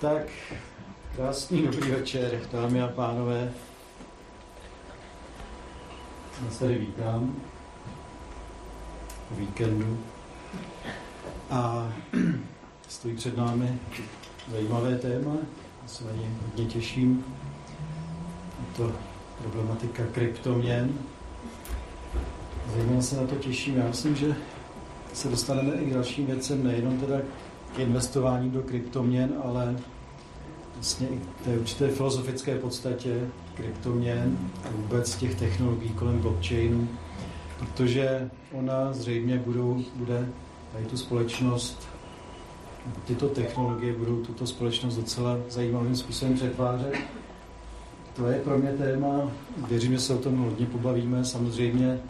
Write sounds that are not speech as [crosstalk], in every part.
Tak, krásný dobrý večer, dámy a pánové. Já se tady vítám víkendu. A [clears throat] stojí před námi zajímavé téma, já se na něj hodně těším. Je to problematika kryptoměn. Zajímavé se na to těším. Já myslím, že se dostaneme i k dalším věcem, nejenom teda k investování do kryptoměn, ale vlastně i té určité filozofické podstatě kryptoměn a vůbec těch technologií kolem blockchainu, protože ona zřejmě budou, bude tady tu společnost, tyto technologie budou tuto společnost docela zajímavým způsobem přetvářet. To je pro mě téma, věřím, že se o tom hodně pobavíme, samozřejmě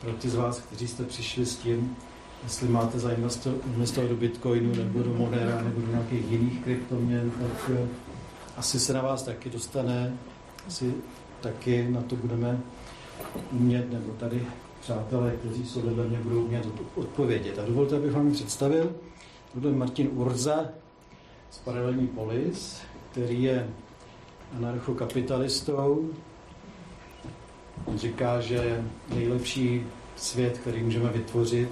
pro ty z vás, kteří jste přišli s tím, jestli máte zájem investovat do Bitcoinu nebo do Monera nebo do nějakých jiných kryptoměn, tak eh, asi se na vás taky dostane, asi taky na to budeme umět, nebo tady přátelé, kteří jsou vedle mě, budou umět odpovědět. A dovolte, abych vám představil. Tohle je Martin Urza z Paralelní Polis, který je anarchokapitalistou. On říká, že nejlepší svět, který můžeme vytvořit,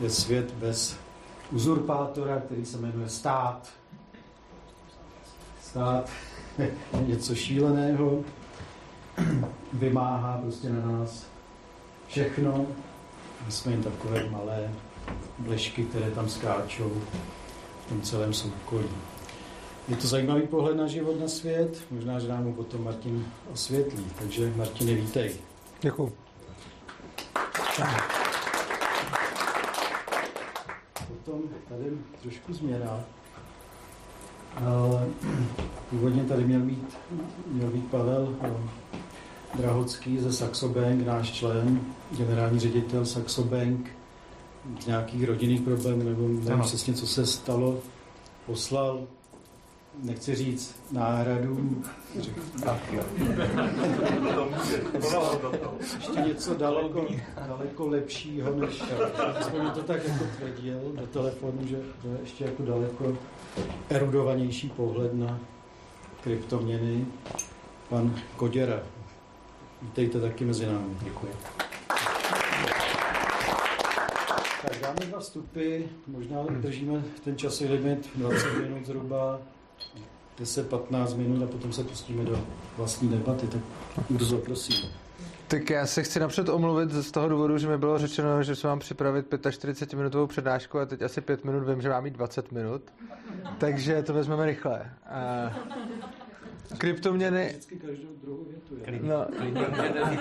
je svět bez uzurpátora, který se jmenuje stát. Stát je něco šíleného, vymáhá prostě na nás všechno. My jsme jen takové malé blešky, které tam skáčou v tom celém soukolí. Je to zajímavý pohled na život, na svět. Možná, že nám ho potom Martin osvětlí. Takže Martine, vítej. Děkuji. Potom tady trošku změna. [clears throat] Původně tady měl být, měl být Pavel eh, Drahocký ze Saxo Bank, náš člen, generální ředitel Saxo Bank, z nějakých rodinných problémů, nebo nevím přesně, co se stalo, poslal, nechci říct náhradu, tak jo. ještě něco daleko, daleko lepšího, než aspoň to tak jako tvrdil do telefonu, že to je ještě jako daleko erudovanější pohled na kryptoměny. Pan Koděra, vítejte taky mezi námi. Děkuji. Tak dáme dva vstupy, možná držíme ten časový limit 20 minut zhruba, 10-15 minut a potom se pustíme do vlastní debaty. Tak Urzo, prosím. Tak já se chci napřed omluvit z toho důvodu, že mi bylo řečeno, že se mám připravit 45 minutovou přednášku a teď asi 5 minut vím, že mám mít 20 minut. Takže to vezmeme rychle. A kryptoměny... Vždycky každou druhou větu. No,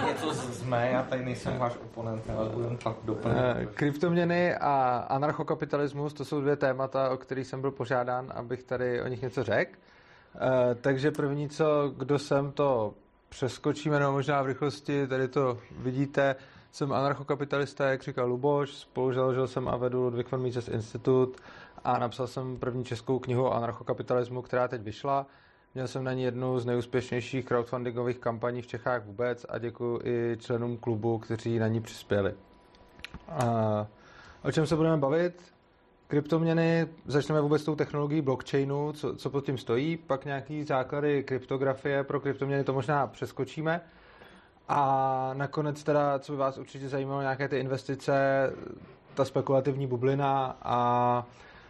něco mé, já tady nejsem váš oponent, ale budu doplnit. Kryptoměny a anarchokapitalismus, to jsou dvě témata, o kterých jsem byl požádán, abych tady o nich něco řekl. Takže první, co, kdo jsem, to přeskočíme, nebo možná v rychlosti, tady to vidíte, jsem anarchokapitalista, jak říkal Luboš, spoluzaložil jsem a vedu Ludwig von Mises Institut a napsal jsem první českou knihu o anarchokapitalismu, která teď vyšla. Měl jsem na ní jednu z nejúspěšnějších crowdfundingových kampaní v Čechách vůbec a děkuji i členům klubu, kteří na ní přispěli. A o čem se budeme bavit? Kryptoměny, začneme vůbec tou technologií blockchainu, co, co pod tím stojí, pak nějaký základy kryptografie pro kryptoměny, to možná přeskočíme. A nakonec teda, co by vás určitě zajímalo, nějaké ty investice, ta spekulativní bublina a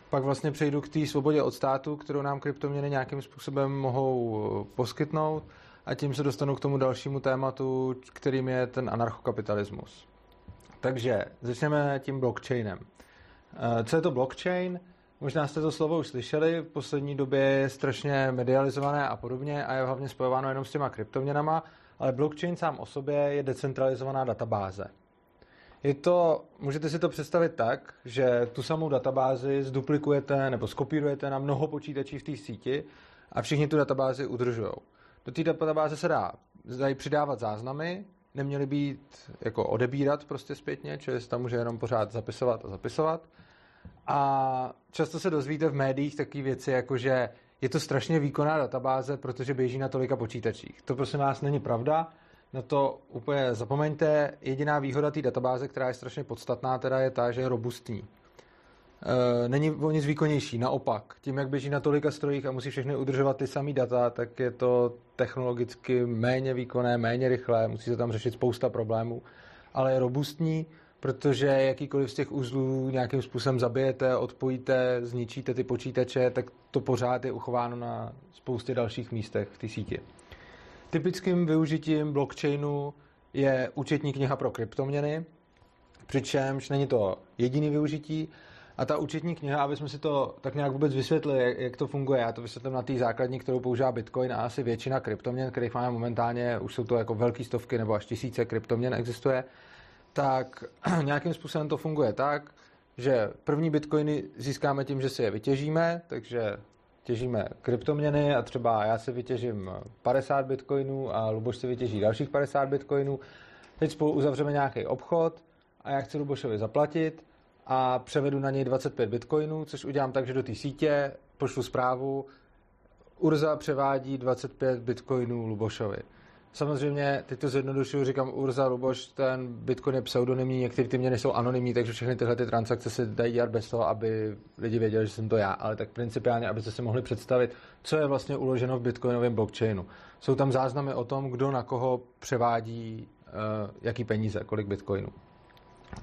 pak vlastně přejdu k té svobodě od státu, kterou nám kryptoměny nějakým způsobem mohou poskytnout a tím se dostanu k tomu dalšímu tématu, kterým je ten anarchokapitalismus. Takže začneme tím blockchainem. Co je to blockchain? Možná jste to slovo už slyšeli, v poslední době je strašně medializované a podobně a je hlavně spojováno jenom s těma kryptoměnama, ale blockchain sám o sobě je decentralizovaná databáze. Je to, můžete si to představit tak, že tu samou databázi zduplikujete nebo skopírujete na mnoho počítačí v té síti a všichni tu databázi udržují. Do té databáze se dá dají přidávat záznamy, neměly být jako odebírat prostě zpětně, čili se tam může jenom pořád zapisovat a zapisovat. A často se dozvíte v médiích takové věci, jako že je to strašně výkonná databáze, protože běží na tolika počítačích. To prosím vás není pravda, na to úplně zapomeňte. Jediná výhoda té databáze, která je strašně podstatná, teda je ta, že je robustní. Uh, není o nic výkonnější, naopak. Tím, jak běží na tolika strojích a musí všechny udržovat ty samé data, tak je to technologicky méně výkonné, méně rychlé, musí se tam řešit spousta problémů, ale je robustní, protože jakýkoliv z těch uzlů nějakým způsobem zabijete, odpojíte, zničíte ty počítače, tak to pořád je uchováno na spoustě dalších místech v té síti. Typickým využitím blockchainu je účetní kniha pro kryptoměny, přičemž není to jediný využití, a ta účetní kniha, aby jsme si to tak nějak vůbec vysvětlili, jak, to funguje, já to vysvětlím na té základní, kterou používá Bitcoin a asi většina kryptoměn, kterých máme momentálně, už jsou to jako velké stovky nebo až tisíce kryptoměn existuje, tak [clears throat] nějakým způsobem to funguje tak, že první bitcoiny získáme tím, že si je vytěžíme, takže těžíme kryptoměny a třeba já si vytěžím 50 bitcoinů a Luboš si vytěží dalších 50 bitcoinů. Teď spolu uzavřeme nějaký obchod a já chci Lubošovi zaplatit a převedu na něj 25 bitcoinů, což udělám tak, že do té sítě pošlu zprávu, Urza převádí 25 bitcoinů Lubošovi. Samozřejmě, teď to zjednodušuju, říkám Urza, Luboš, ten Bitcoin je pseudonymní, některé ty měny jsou anonymní, takže všechny tyhle ty transakce se dají dělat bez toho, aby lidi věděli, že jsem to já, ale tak principiálně, abyste si mohli představit, co je vlastně uloženo v Bitcoinovém blockchainu. Jsou tam záznamy o tom, kdo na koho převádí uh, jaký peníze, kolik Bitcoinů.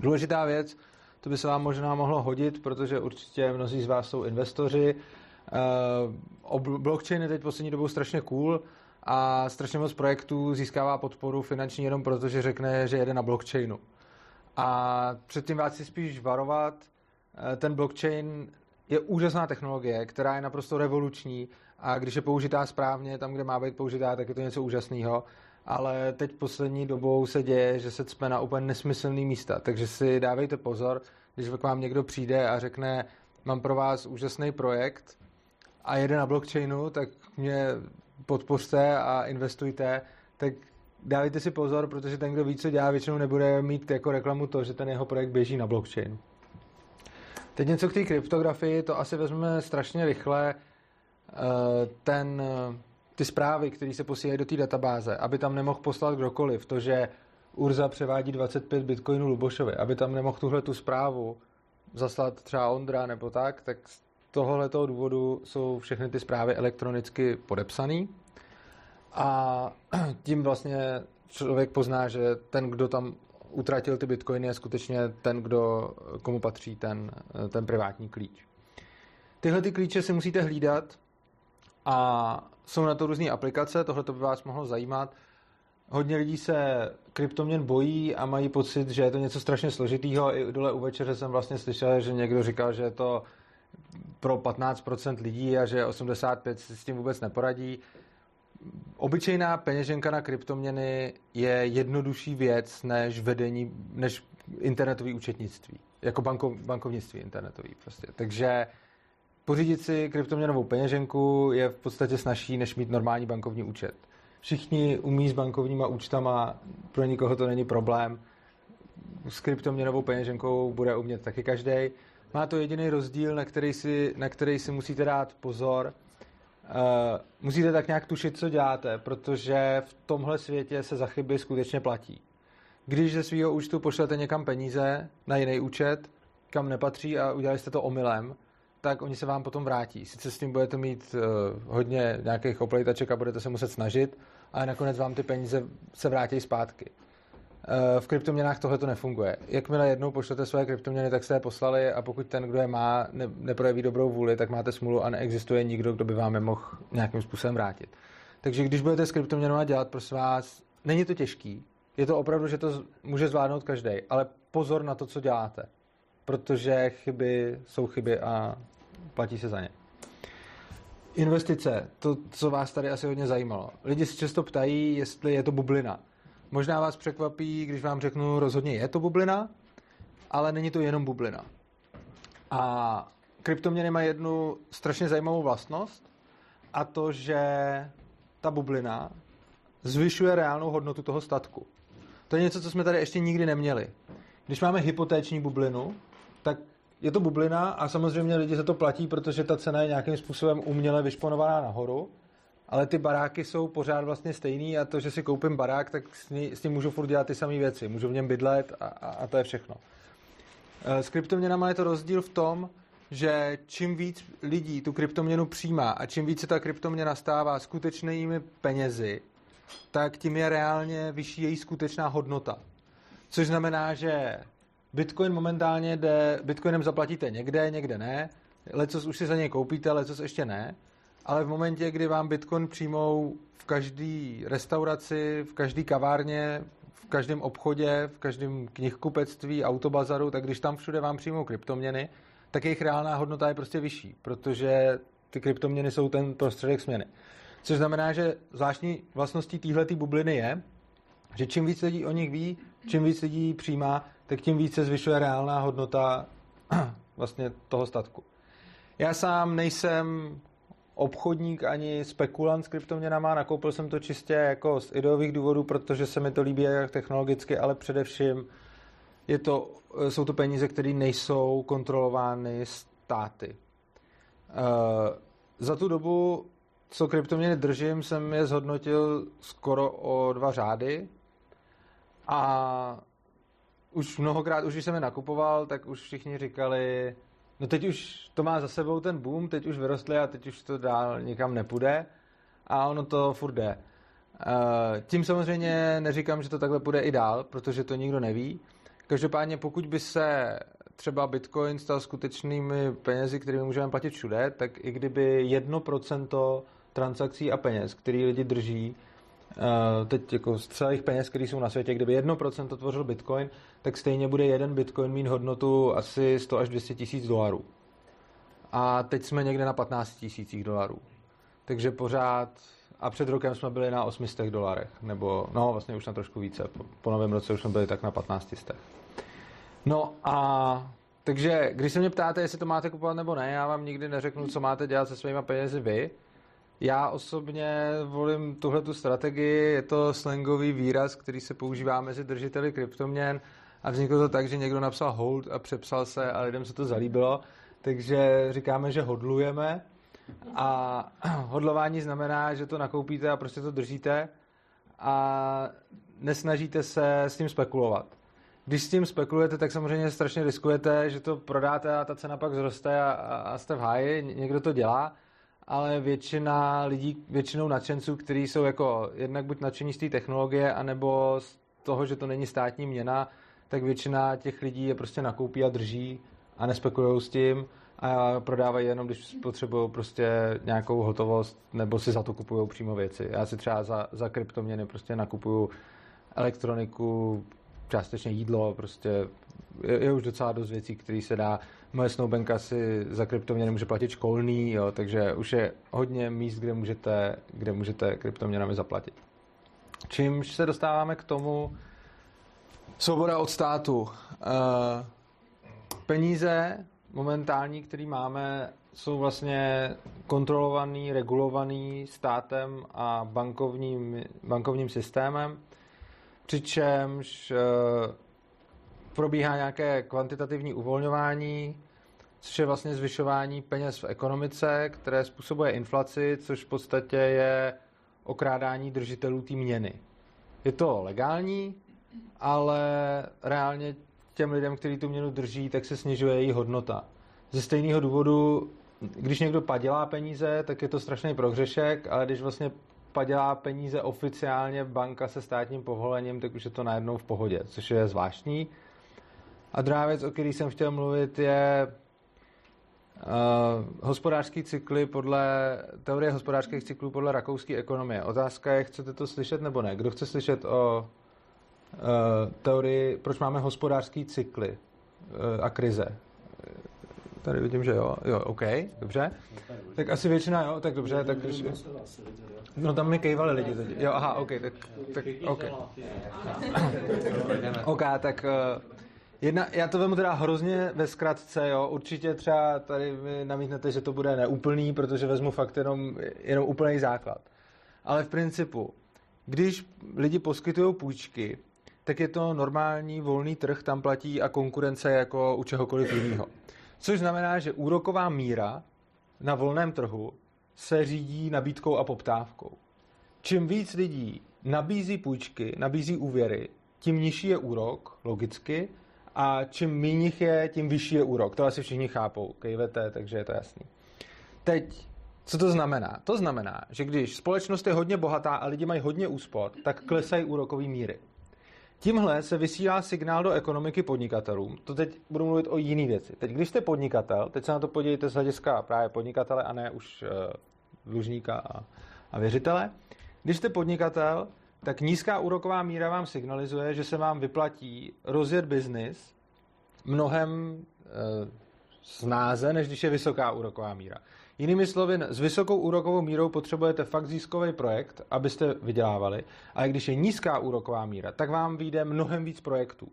Důležitá věc, to by se vám možná mohlo hodit, protože určitě mnozí z vás jsou investoři. Uh, blockchain je teď poslední dobou strašně cool, a strašně moc projektů získává podporu finanční jenom proto, že řekne, že jede na blockchainu. A předtím vás si spíš varovat, eh, ten blockchain je úžasná technologie, která je naprosto revoluční a když je použitá správně, tam, kde má být použitá, tak je to něco úžasného. Ale teď poslední dobou se děje, že se cpe na úplně nesmyslný místa, takže si dávejte pozor, když k vám někdo přijde a řekne, mám pro vás úžasný projekt a jede na blockchainu, tak mě podpořte a investujte, tak dávejte si pozor, protože ten, kdo ví, co dělá, většinou nebude mít jako reklamu to, že ten jeho projekt běží na blockchain. Teď něco k té kryptografii, to asi vezmeme strašně rychle. Eh, ten, ty zprávy, které se posílají do té databáze, aby tam nemohl poslat kdokoliv, to, že Urza převádí 25 bitcoinů Lubošovi, aby tam nemohl tuhle tu zprávu zaslat třeba Ondra nebo tak, tak tohoto důvodu jsou všechny ty zprávy elektronicky podepsané a [clears throat] tím vlastně člověk pozná, že ten, kdo tam utratil ty bitcoiny, je skutečně ten, kdo, komu patří ten, ten privátní klíč. Tyhle ty klíče si musíte hlídat a jsou na to různé aplikace, tohle by vás mohlo zajímat. Hodně lidí se kryptoměn bojí a mají pocit, že je to něco strašně složitýho. I dole u večeře jsem vlastně slyšel, že někdo říkal, že je to pro 15% lidí a že 85% si s tím vůbec neporadí. Obyčejná peněženka na kryptoměny je jednodušší věc než vedení, než internetový účetnictví. Jako banko, bankovnictví internetový prostě. Takže pořídit si kryptoměnovou peněženku je v podstatě snažší, než mít normální bankovní účet. Všichni umí s bankovníma účtama, pro nikoho to není problém. S kryptoměnovou peněženkou bude umět taky každý. Má to jediný rozdíl, na který si, na který si musíte dát pozor. Uh, musíte tak nějak tušit, co děláte, protože v tomhle světě se za chyby skutečně platí. Když ze svého účtu pošlete někam peníze na jiný účet, kam nepatří a udělali jste to omylem, tak oni se vám potom vrátí. Sice s tím budete mít uh, hodně nějakých oplejtaček a budete se muset snažit, ale nakonec vám ty peníze se vrátí zpátky. Eh, v kryptoměnách tohle to nefunguje. Jakmile jednou pošlete své kryptoměny, tak jste je poslali a pokud ten, kdo je má, ne, neprojeví dobrou vůli, tak máte smůlu a neexistuje nikdo, kdo by vám je mohl nějakým způsobem vrátit. Takže když budete s kryptoměnou dělat, prosím vás, není to těžký. Je to opravdu, že to může zvládnout každý, ale pozor na to, co děláte. Protože chyby jsou chyby a platí se za ně. Investice, to, co vás tady asi hodně zajímalo. Lidi se často ptají, jestli je to bublina. Možná vás překvapí, když vám řeknu, rozhodně je to bublina, ale není to jenom bublina. A kryptoměny mají jednu strašně zajímavou vlastnost, a to, že ta bublina zvyšuje reálnou hodnotu toho statku. To je něco, co jsme tady ještě nikdy neměli. Když máme hypotéční bublinu, tak je to bublina a samozřejmě lidi se to platí, protože ta cena je nějakým způsobem uměle vyšponovaná nahoru ale ty baráky jsou pořád vlastně stejný a to, že si koupím barák, tak s, ní, s tím můžu furt dělat ty samé věci. Můžu v něm bydlet a, a, a to je všechno. Eh, s kryptoměnama je to rozdíl v tom, že čím víc lidí tu kryptoměnu přijímá a čím více ta kryptoměna stává skutečnými penězi, tak tím je reálně vyšší její skutečná hodnota. Což znamená, že Bitcoin momentálně jde, Bitcoinem zaplatíte někde, někde ne, lecos už si za něj koupíte, lecos ještě ne, ale v momentě, kdy vám Bitcoin přijmou v každé restauraci, v každé kavárně, v každém obchodě, v každém knihkupectví, autobazaru, tak když tam všude vám přijmou kryptoměny, tak jejich reálná hodnota je prostě vyšší, protože ty kryptoměny jsou ten prostředek směny. Což znamená, že zvláštní vlastností téhle bubliny je, že čím víc lidí o nich ví, čím víc lidí přijímá, tak tím více zvyšuje reálná hodnota [clears throat] vlastně toho statku. Já sám nejsem obchodník ani spekulant s kryptoměnama, nakoupil jsem to čistě jako z ideových důvodů, protože se mi to líbí jak technologicky, ale především je to, jsou to peníze, které nejsou kontrolovány státy. Uh, za tu dobu, co kryptoměny držím, jsem je zhodnotil skoro o dva řády a už mnohokrát, už když jsem je nakupoval, tak už všichni říkali, no teď už to má za sebou ten boom, teď už vyrostly a teď už to dál nikam nepůjde a ono to furt jde. Uh, tím samozřejmě neříkám, že to takhle půjde i dál, protože to nikdo neví. Každopádně pokud by se třeba Bitcoin stal skutečnými penězi, kterými můžeme platit všude, tak i kdyby 1% transakcí a peněz, který lidi drží, eh, teď jako z celých peněz, které jsou na světě, kdyby 1% tvořil Bitcoin, tak stejně bude jeden Bitcoin mít hodnotu asi 100 až 200 tisíc dolarů. A teď jsme někde na 15 tisících dolarů. Takže pořád, a před rokem jsme byli na 800 dolarech, nebo no vlastně už na trošku více, po, po novém roce už jsme byli tak na 15 stech. No a takže když se mě ptáte, jestli to máte kupovat nebo ne, já vám nikdy neřeknu, co máte dělat se svými penězi vy. Já osobně volím tuhle tu strategii, je to slangový výraz, který se používá mezi držiteli kryptoměn. A vzniklo to tak, že někdo napsal hold a přepsal se a lidem se to zalíbilo, takže říkáme, že hodlujeme. A [clears throat] hodlování znamená, že to nakoupíte a prostě to držíte. A nesnažíte se s tím spekulovat. Když s tím spekulujete, tak samozřejmě strašně riskujete, že to prodáte a ta cena pak zroste a, a jste v háji, někdo to dělá, ale většina lidí, většinou nadšenců, kteří jsou jako jednak buď nadšení z té technologie, anebo z toho, že to není státní měna, tak většina těch lidí je prostě nakoupí a drží a nespekulují s tím a prodávají jenom, když potřebují prostě nějakou hotovost, nebo si za to kupují přímo věci. Já si třeba za, za kryptoměny prostě nakupuju elektroniku, částečně jídlo, prostě je, je už docela dost věcí, které se dá. Moje snoubenka si za kryptoměny může platit školný, jo, takže už je hodně míst, kde můžete, kde můžete kryptoměnami zaplatit. Čímž se dostáváme k tomu svoboda od státu. E, peníze momentální, které máme, jsou vlastně kontrolovaný, regulovaný státem a bankovním, bankovním systémem přičemž eh, probíhá nějaké kvantitativní uvolňování, což je vlastně zvyšování peněz v ekonomice, které způsobuje inflaci, což v podstatě je okrádání držitelů té měny. Je to legální, ale reálně těm lidem, kteří tu měnu drží, tak se snižuje její hodnota. Ze stejného důvodu, když někdo padělá peníze, tak je to strašný prohřešek, ale když vlastně padělá peníze oficiálně banka se státním povolením, tak už je to najednou v pohodě, což je zvláštní. A druhá věc, o který jsem chtěl mluvit, je uh, hospodářský cykly podle teorie hospodářských cyklů podle rakouské ekonomie. Otázka je, chcete to slyšet nebo ne? Kdo chce slyšet o uh, teorii, proč máme hospodářský cykly uh, a krize? Tady vidím, že jo. Jo, OK, dobře. Tak asi většina, jo, tak dobře, tak... No tam mi kejvali lidi teď. Jo, aha, OK, tak... tak OK. OK, tak... Uh, jedna, já to vemu teda hrozně ve zkratce, jo. Určitě třeba tady mi namítnete, že to bude neúplný, protože vezmu fakt jenom, jenom úplný základ. Ale v principu, když lidi poskytují půjčky, tak je to normální volný trh, tam platí a konkurence jako u čehokoliv jiného. Což znamená, že úroková míra na volném trhu se řídí nabídkou a poptávkou. Čím víc lidí nabízí půjčky, nabízí úvěry, tím nižší je úrok, logicky, a čím méně je, tím vyšší je úrok. To asi všichni chápou, kejvete, takže je to jasný. Teď, co to znamená? To znamená, že když společnost je hodně bohatá a lidi mají hodně úspor, tak klesají úrokové míry. Tímhle se vysílá signál do ekonomiky podnikatelům. To teď budu mluvit o jiný věci. Teď, když jste podnikatel, teď se na to podívejte z hlediska právě podnikatele a ne už uh, dlužníka a, a věřitele. Když jste podnikatel, tak nízká úroková míra vám signalizuje, že se vám vyplatí rozjet biznis mnohem uh, snáze, než když je vysoká úroková míra. Jinými slovy, s vysokou úrokovou mírou potřebujete fakt získový projekt, abyste vydělávali, ale když je nízká úroková míra, tak vám vyjde mnohem víc projektů.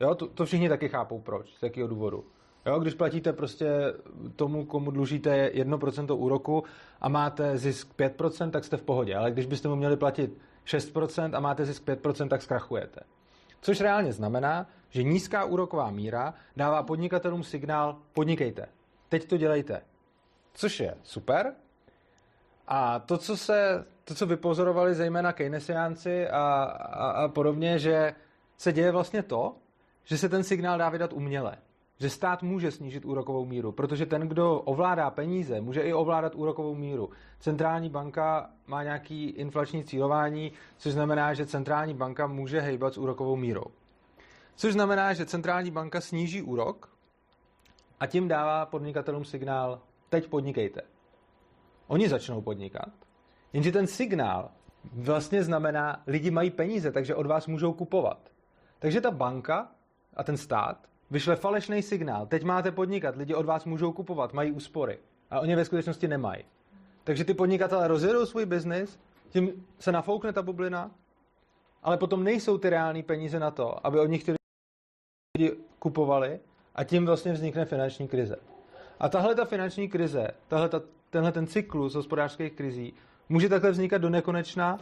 Jo, to, to všichni taky chápou proč, z jakého důvodu. Jo, když platíte prostě tomu, komu dlužíte 1% úroku a máte zisk 5%, tak jste v pohodě. Ale když byste mu měli platit 6% a máte zisk 5%, tak zkrachujete. Což reálně znamená, že nízká úroková míra dává podnikatelům signál podnikejte. Teď to dělejte což je super. A to, co, se, to, co vypozorovali zejména Keynesiánci a, a, a podobně, že se děje vlastně to, že se ten signál dá vydat uměle. Že stát může snížit úrokovou míru, protože ten, kdo ovládá peníze, může i ovládat úrokovou míru. Centrální banka má nějaký inflační cílování, což znamená, že centrální banka může hejbat s úrokovou mírou. Což znamená, že centrální banka sníží úrok a tím dává podnikatelům signál, teď podnikejte. Oni začnou podnikat, jenže ten signál vlastně znamená, lidi mají peníze, takže od vás můžou kupovat. Takže ta banka a ten stát vyšle falešný signál. Teď máte podnikat, lidi od vás můžou kupovat, mají úspory. A oni ve skutečnosti nemají. Takže ty podnikatelé rozjedou svůj biznis, tím se nafoukne ta bublina, ale potom nejsou ty reální peníze na to, aby od nich ty lidi kupovali a tím vlastně vznikne finanční krize. A tahle ta finanční krize, tahleta, tenhle ten cyklus hospodářských krizí může takhle vznikat do nekonečna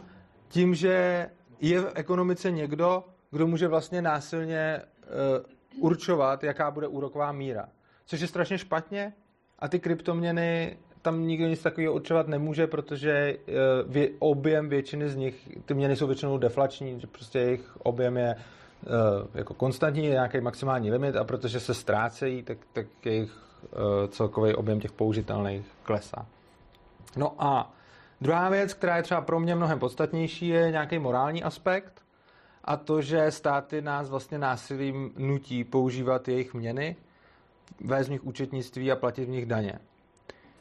tím, že je v ekonomice někdo, kdo může vlastně násilně uh, určovat, jaká bude úroková míra. Což je strašně špatně a ty kryptoměny tam nikdo nic takového určovat nemůže, protože uh, vě, objem většiny z nich, ty měny jsou většinou deflační, že prostě jejich objem je uh, jako konstantní, nějaký maximální limit a protože se ztrácejí, tak, tak jejich Eh, celkový objem těch použitelných klesá. No a druhá věc, která je třeba pro mě mnohem podstatnější, je nějaký morální aspekt a to, že státy nás vlastně násilím nutí používat jejich měny, vést v nich účetnictví a platit v nich daně.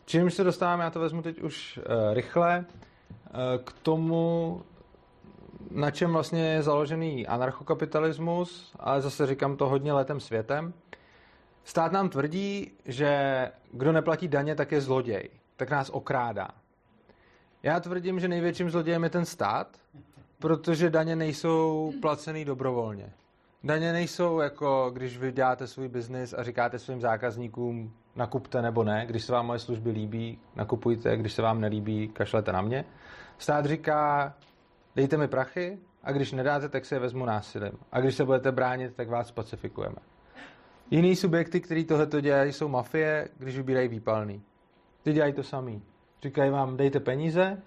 Čímž se dostáváme, já to vezmu teď už uh, rychle, uh, k tomu, na čem vlastně je založený anarchokapitalismus, ale zase říkám to hodně letem světem. Stát nám tvrdí, že kdo neplatí daně, tak je zloděj. Tak nás okrádá. Já tvrdím, že největším zlodějem je ten stát, protože daně nejsou placený dobrovolně. Daně nejsou jako, když vy děláte svůj biznis a říkáte svým zákazníkům, nakupte nebo ne, když se vám moje služby líbí, nakupujte, když se vám nelíbí, kašlete na mě. Stát říká, dejte mi prachy a když nedáte, tak si je vezmu násilím. A když se budete bránit, tak vás pacifikujeme. Jiný subjekty, který tohleto dělají, jsou mafie, když vybírají výpalný. Ty dělají to samý. Říkají vám, dejte peníze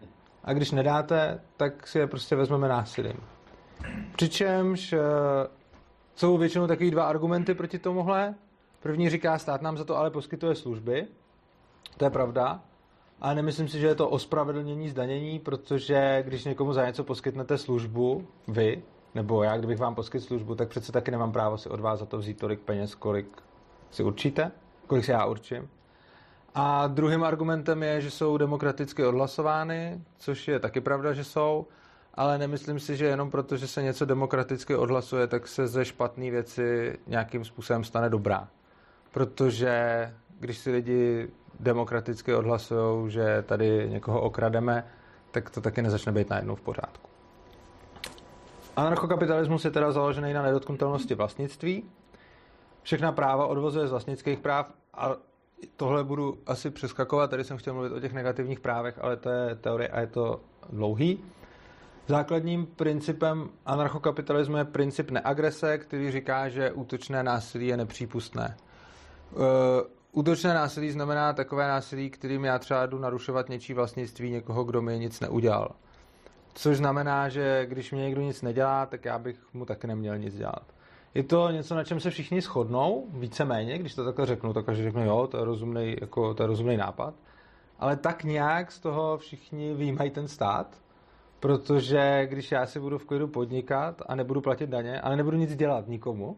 a když nedáte, tak si je prostě vezmeme násilím. Přičemž uh, jsou většinou takový dva argumenty proti tomuhle. První říká, stát nám za to ale poskytuje služby. To je pravda. Ale nemyslím si, že je to ospravedlnění zdanění, protože když někomu za něco poskytnete službu, vy, nebo já, kdybych vám poskytl službu, tak přece taky nemám právo si od vás za to vzít tolik peněz, kolik si určíte, kolik si já určím. A druhým argumentem je, že jsou demokraticky odhlasovány, což je taky pravda, že jsou, ale nemyslím si, že jenom proto, že se něco demokraticky odhlasuje, tak se ze špatné věci nějakým způsobem stane dobrá. Protože když si lidi demokraticky odhlasují, že tady někoho okrademe, tak to taky nezačne být najednou v pořádku. Anarchokapitalismus je teda založený na nedotknutelnosti vlastnictví. Všechna práva odvozuje z vlastnických práv a tohle budu asi přeskakovat, tady jsem chtěl mluvit o těch negativních právech, ale to je teorie a je to dlouhý. Základním principem anarchokapitalismu je princip neagrese, který říká, že útočné násilí je nepřípustné. Uh, útočné násilí znamená takové násilí, kterým já třeba jdu narušovat něčí vlastnictví někoho, kdo mi nic neudělal. Což znamená, že když mě někdo nic nedělá, tak já bych mu taky neměl nic dělat. Je to něco, na čem se všichni shodnou, víceméně, když to takhle řeknu, tak každý řekne, jo, to je rozumný, jako, to je rozumný nápad. Ale tak nějak z toho všichni výjímají ten stát, protože když já si budu v klidu podnikat a nebudu platit daně, ale nebudu nic dělat nikomu,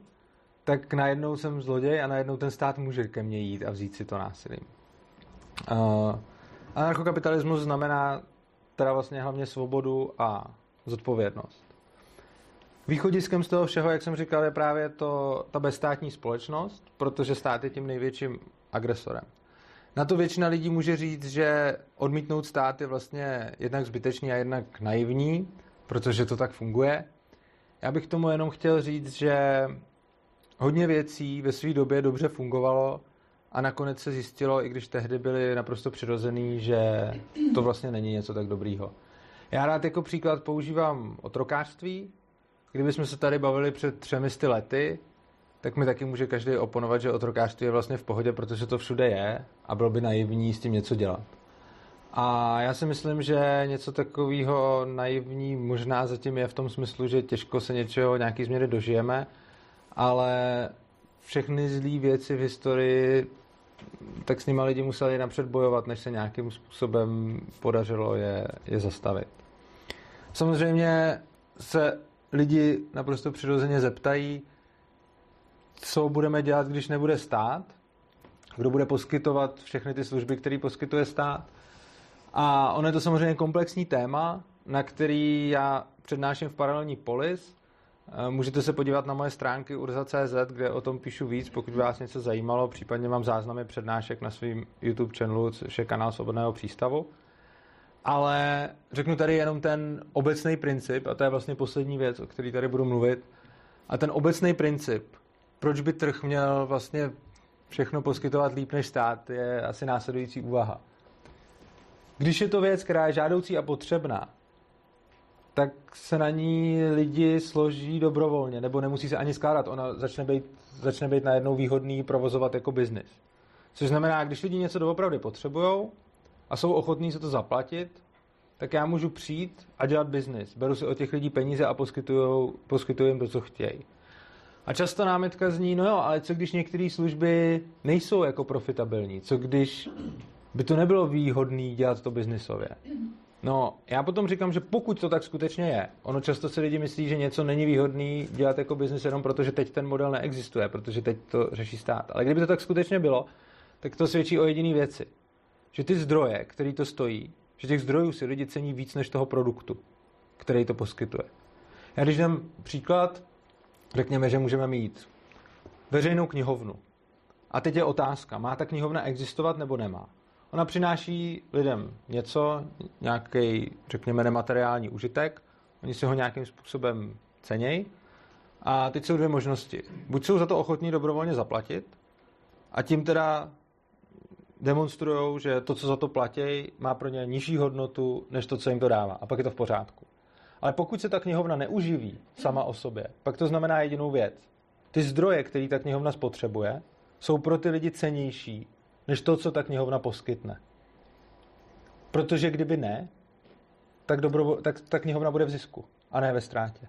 tak najednou jsem zloděj a najednou ten stát může ke mně jít a vzít si to násilím. Uh, anarchokapitalismus znamená teda vlastně hlavně svobodu a zodpovědnost. Východiskem z toho všeho, jak jsem říkal, je právě to, ta bezstátní společnost, protože stát je tím největším agresorem. Na to většina lidí může říct, že odmítnout stát je vlastně jednak zbytečný a jednak naivní, protože to tak funguje. Já bych tomu jenom chtěl říct, že hodně věcí ve své době dobře fungovalo a nakonec se zjistilo, i když tehdy byly naprosto přirozený, že to vlastně není něco tak dobrýho. Já rád jako příklad používám otrokářství. Kdybychom se tady bavili před třemi lety, tak mi taky může každý oponovat, že otrokářství je vlastně v pohodě, protože to všude je a bylo by naivní s tím něco dělat. A já si myslím, že něco takového naivní možná zatím je v tom smyslu, že těžko se něčeho, nějaký změny dožijeme, ale všechny zlé věci v historii, tak s nimi lidi museli napřed bojovat, než se nějakým způsobem podařilo je, je zastavit. Samozřejmě se lidi naprosto přirozeně zeptají, co budeme dělat, když nebude stát, kdo bude poskytovat všechny ty služby, které poskytuje stát. A ono je to samozřejmě komplexní téma, na který já přednáším v paralelní polis. Eh, můžete se podívat na moje stránky urza.cz, kde o tom píšu víc, pokud by vás něco zajímalo. Případně mám záznamy přednášek na svém YouTube channelu, což je kanál Svobodného přístavu. Ale řeknu tady jenom ten obecný princip, a to je vlastně poslední věc, o který tady budu mluvit. A ten obecný princip, proč by trh měl vlastně všechno poskytovat líp než stát, je asi následující úvaha. Když je to věc, která je žádoucí a potřebná, tak se na ní lidi složí dobrovolně, nebo nemusí se ani skládat. Ona začne být, začne být najednou výhodný provozovat jako biznis. Což znamená, když lidi něco doopravdy potřebují a jsou ochotní se to zaplatit, tak já můžu přijít a dělat biznis. Beru si od těch lidí peníze a poskytuju, jim to, co chtějí. A často námitka zní, no jo, ale co když některé služby nejsou jako profitabilní? Co když by to nebylo výhodné dělat to biznisově? No, já potom říkám, že pokud to tak skutečně je, ono často se lidi myslí, že něco není výhodný dělat jako biznis jenom proto, že teď ten model neexistuje, protože teď to řeší stát. Ale kdyby to tak skutečně bylo, tak to svědčí o jediné věci. Že ty zdroje, který to stojí, že těch zdrojů si lidi cení víc než toho produktu, který to poskytuje. Já když dám příklad, Řekněme, že můžeme mít veřejnou knihovnu. A teď je otázka, má ta knihovna existovat nebo nemá? Ona přináší lidem něco, nějaký, řekněme, nemateriální užitek, oni si ho nějakým způsobem cenějí. A teď jsou dvě možnosti. Buď jsou za to ochotní dobrovolně zaplatit a tím teda demonstrují, že to, co za to platí, má pro ně nižší hodnotu, než to, co jim to dává. A pak je to v pořádku. Ale pokud se ta knihovna neuživí sama o sobě, pak to znamená jedinou věc. Ty zdroje, které ta knihovna spotřebuje, jsou pro ty lidi cenější, než to, co ta knihovna poskytne. Protože kdyby ne, tak, dobro, tak ta knihovna bude v zisku a ne ve ztrátě.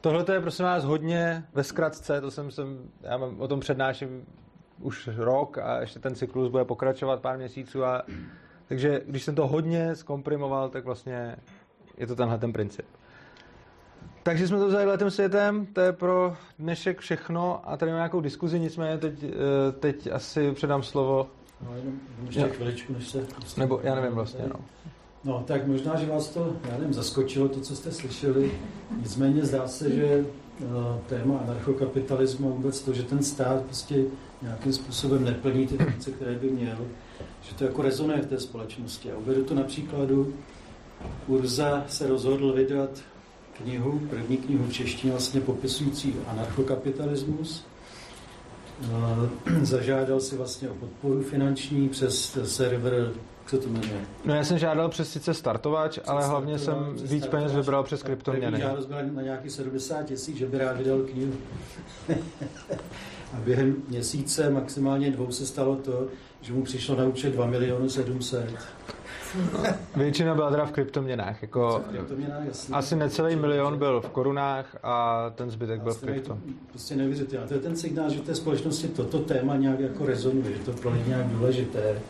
Tohle je prosím vás hodně ve zkratce, to jsem, jsem já mám, o tom přednáším už rok a ještě ten cyklus bude pokračovat pár měsíců a takže když jsem to hodně zkomprimoval, tak vlastně je to tenhle ten princip. Takže jsme to vzali letem světem, to je pro dnešek všechno a tady máme nějakou diskuzi, nicméně teď, eh, teď asi předám slovo. No, jenom ještě jo. chviličku, než se... Nebo já nevím vlastně, no. No, tak možná, že vás to, já nevím, zaskočilo to, co jste slyšeli. Nicméně zdá se, že téma anarchokapitalismu vůbec to, že ten stát prostě nějakým způsobem neplní ty funkce, které by měl, že to jako rezonuje v té společnosti. A uvedu to na příkladu Urza se rozhodl vydat knihu, první knihu v češtině vlastně popisující anarchokapitalismus. Eh, [clears throat] zažádal si vlastně o podporu finanční přes server, se to jmenuje? No já jsem žádal přes sice startovač, ale hlavně jsem víc peněz vybral přes kryptoměny. Žádost byla na nějaký 70 tisíc, že by rád vydal knihu. [laughs] A během měsíce, maximálně dvou, se stalo to, že mu přišlo na účet 2 miliony 700 [laughs] Většina byla teda v kryptoměnách. Jako kryptoměnách jasný, asi necelý milion byl v korunách a ten zbytek byl v krypto. Prostě neuvěřitelné. To je ten signál, že té společnosti toto téma nějak jako rezonuje, že to pro lidi nějak důležité,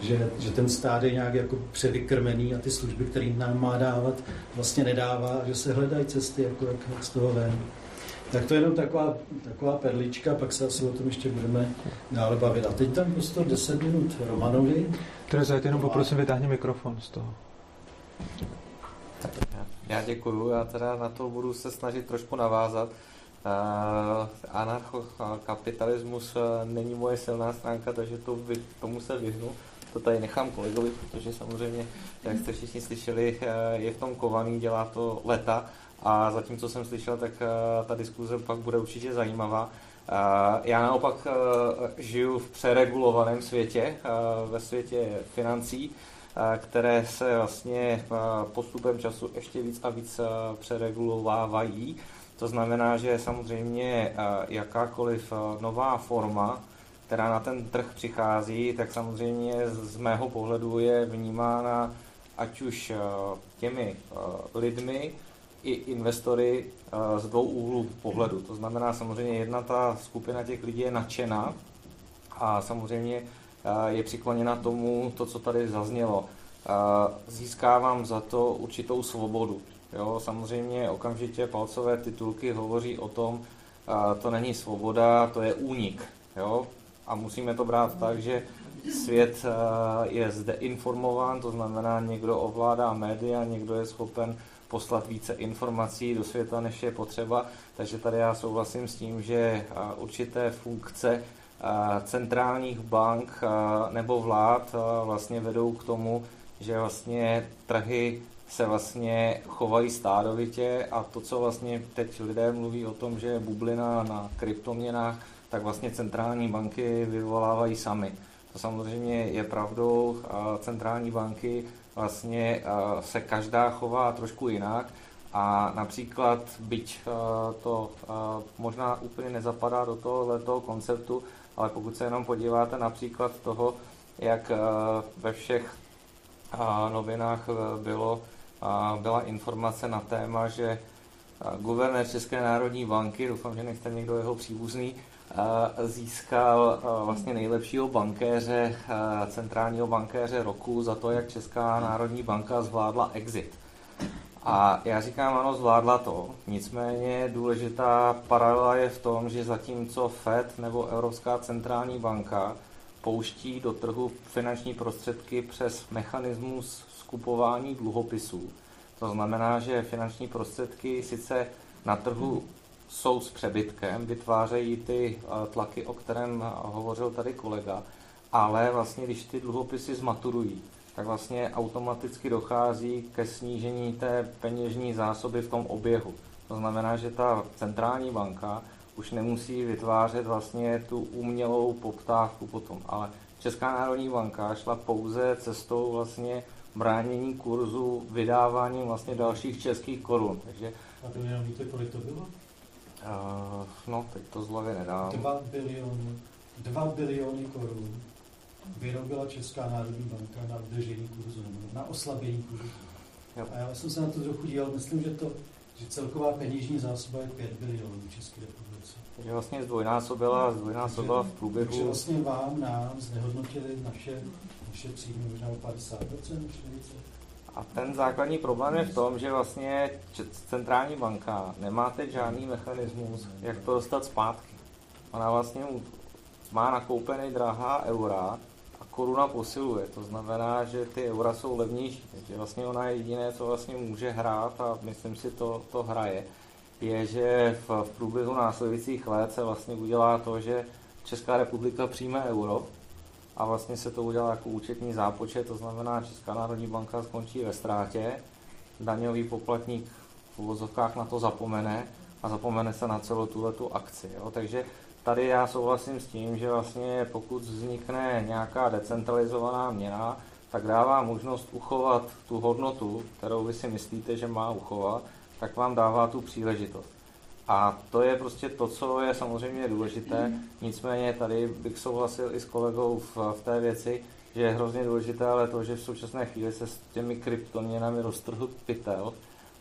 že, že ten stát je nějak jako převykrmený a ty služby, které nám má dávat, vlastně nedává a že se hledají cesty, jako jak, jak z toho ven. Tak to je jenom taková, taková perlička, pak se asi o tom ještě budeme dále bavit. A teď tam prostě 10 minut Romanovi. Tereza, já jenom poprosím, vytáhni mikrofon z toho. Já děkuju, já teda na to budu se snažit trošku navázat. Uh, anarchokapitalismus uh, není moje silná stránka, takže to vy, tomu se vyhnu. To tady nechám kolegovi, protože samozřejmě, jak jste všichni slyšeli, uh, je v tom kovaný, dělá to leta a zatím, co jsem slyšel, tak ta diskuze pak bude určitě zajímavá. Já naopak žiju v přeregulovaném světě, ve světě financí, které se vlastně postupem času ještě víc a víc přeregulovávají. To znamená, že samozřejmě jakákoliv nová forma, která na ten trh přichází, tak samozřejmě z mého pohledu je vnímána ať už těmi lidmi, i investory z dvou úhlů pohledu. To znamená samozřejmě jedna ta skupina těch lidí je nadšená a samozřejmě je přikloněna tomu, to, co tady zaznělo. Získávám za to určitou svobodu. Jo, samozřejmě okamžitě palcové titulky hovoří o tom, to není svoboda, to je únik. Jo? A musíme to brát tak, že svět je zde informován, to znamená, někdo ovládá média, někdo je schopen poslat více informací do světa, než je potřeba. Takže tady já souhlasím s tím, že určité funkce centrálních bank nebo vlád vlastně vedou k tomu, že vlastně trhy se vlastně chovají stádovitě a to, co vlastně teď lidé mluví o tom, že je bublina na kryptoměnách, tak vlastně centrální banky vyvolávají sami. To samozřejmě je pravdou, centrální banky vlastně se každá chová trošku jinak a například, byť to možná úplně nezapadá do tohoto konceptu, ale pokud se jenom podíváte například toho, jak ve všech novinách bylo byla informace na téma, že guvernér České národní banky, doufám, že nechce někdo jeho příbuzný, získal vlastně nejlepšího bankéře, centrálního bankéře roku za to, jak Česká národní banka zvládla exit. A já říkám, ano, zvládla to. Nicméně důležitá paralela je v tom, že zatímco Fed nebo Evropská centrální banka pouští do trhu finanční prostředky přes mechanismus skupování dluhopisů. To znamená, že finanční prostředky sice na trhu jsou s přebytkem, vytvářejí ty eh, tlaky, o kterém eh, hovořil tady kolega, ale vlastně, když ty dluhopisy zmaturují, tak vlastně automaticky dochází ke snížení té peněžní zásoby v tom oběhu. To znamená, že ta centrální banka už nemusí vytvářet vlastně tu umělou poptávku potom, ale Česká národní banka šla pouze cestou vlastně bránění kurzu vydáváním vlastně dalších českých korun. Takže, a to jenom víte, kolik to bylo? Uh, no, teď to z hlavy nedám. 2 biliony, 2 biliony korun vyrobila Česká národní banka na udržení kurzu, nebo na oslabení kurzu. Jo. A já jsem se na to trochu díval, myslím, že to že celková peněžní zásoba je 5 bilionů v České republice. Takže vlastně zdvojnásobila, zdvojnásobila v průběhu. Takže vlastně vám, nám znehodnotili naše možná o 50%, 40%. A ten základní problém je v tom, že vlastně centrální banka nemá teď žádný mechanismus, jak to dostat zpátky. Ona vlastně má nakoupený drahá eura a koruna posiluje. To znamená, že ty eura jsou levnější. Takže vlastně ona je jediné, co vlastně může hrát a myslím si to, to hraje, je, že v, v průběhu následujících let se vlastně udělá to, že Česká republika přijme euro, a vlastně se to udělá jako účetní zápočet, to znamená Česká národní banka skončí ve ztrátě, daňový poplatník v uvozovkách na to zapomene a zapomene se na celou tuhle akci. Jo? Takže tady já souhlasím s tím, že vlastně pokud vznikne nějaká decentralizovaná měna, tak dává možnost uchovat tu hodnotu, kterou vy si myslíte, že má uchovat, tak vám dává tu příležitost. A to je prostě to, co je samozřejmě důležité. Nicméně tady bych souhlasil i s kolegou v, v té věci, že je hrozně důležité, ale to, že v současné chvíli se s těmi kryptoměnami roztrhl pytel,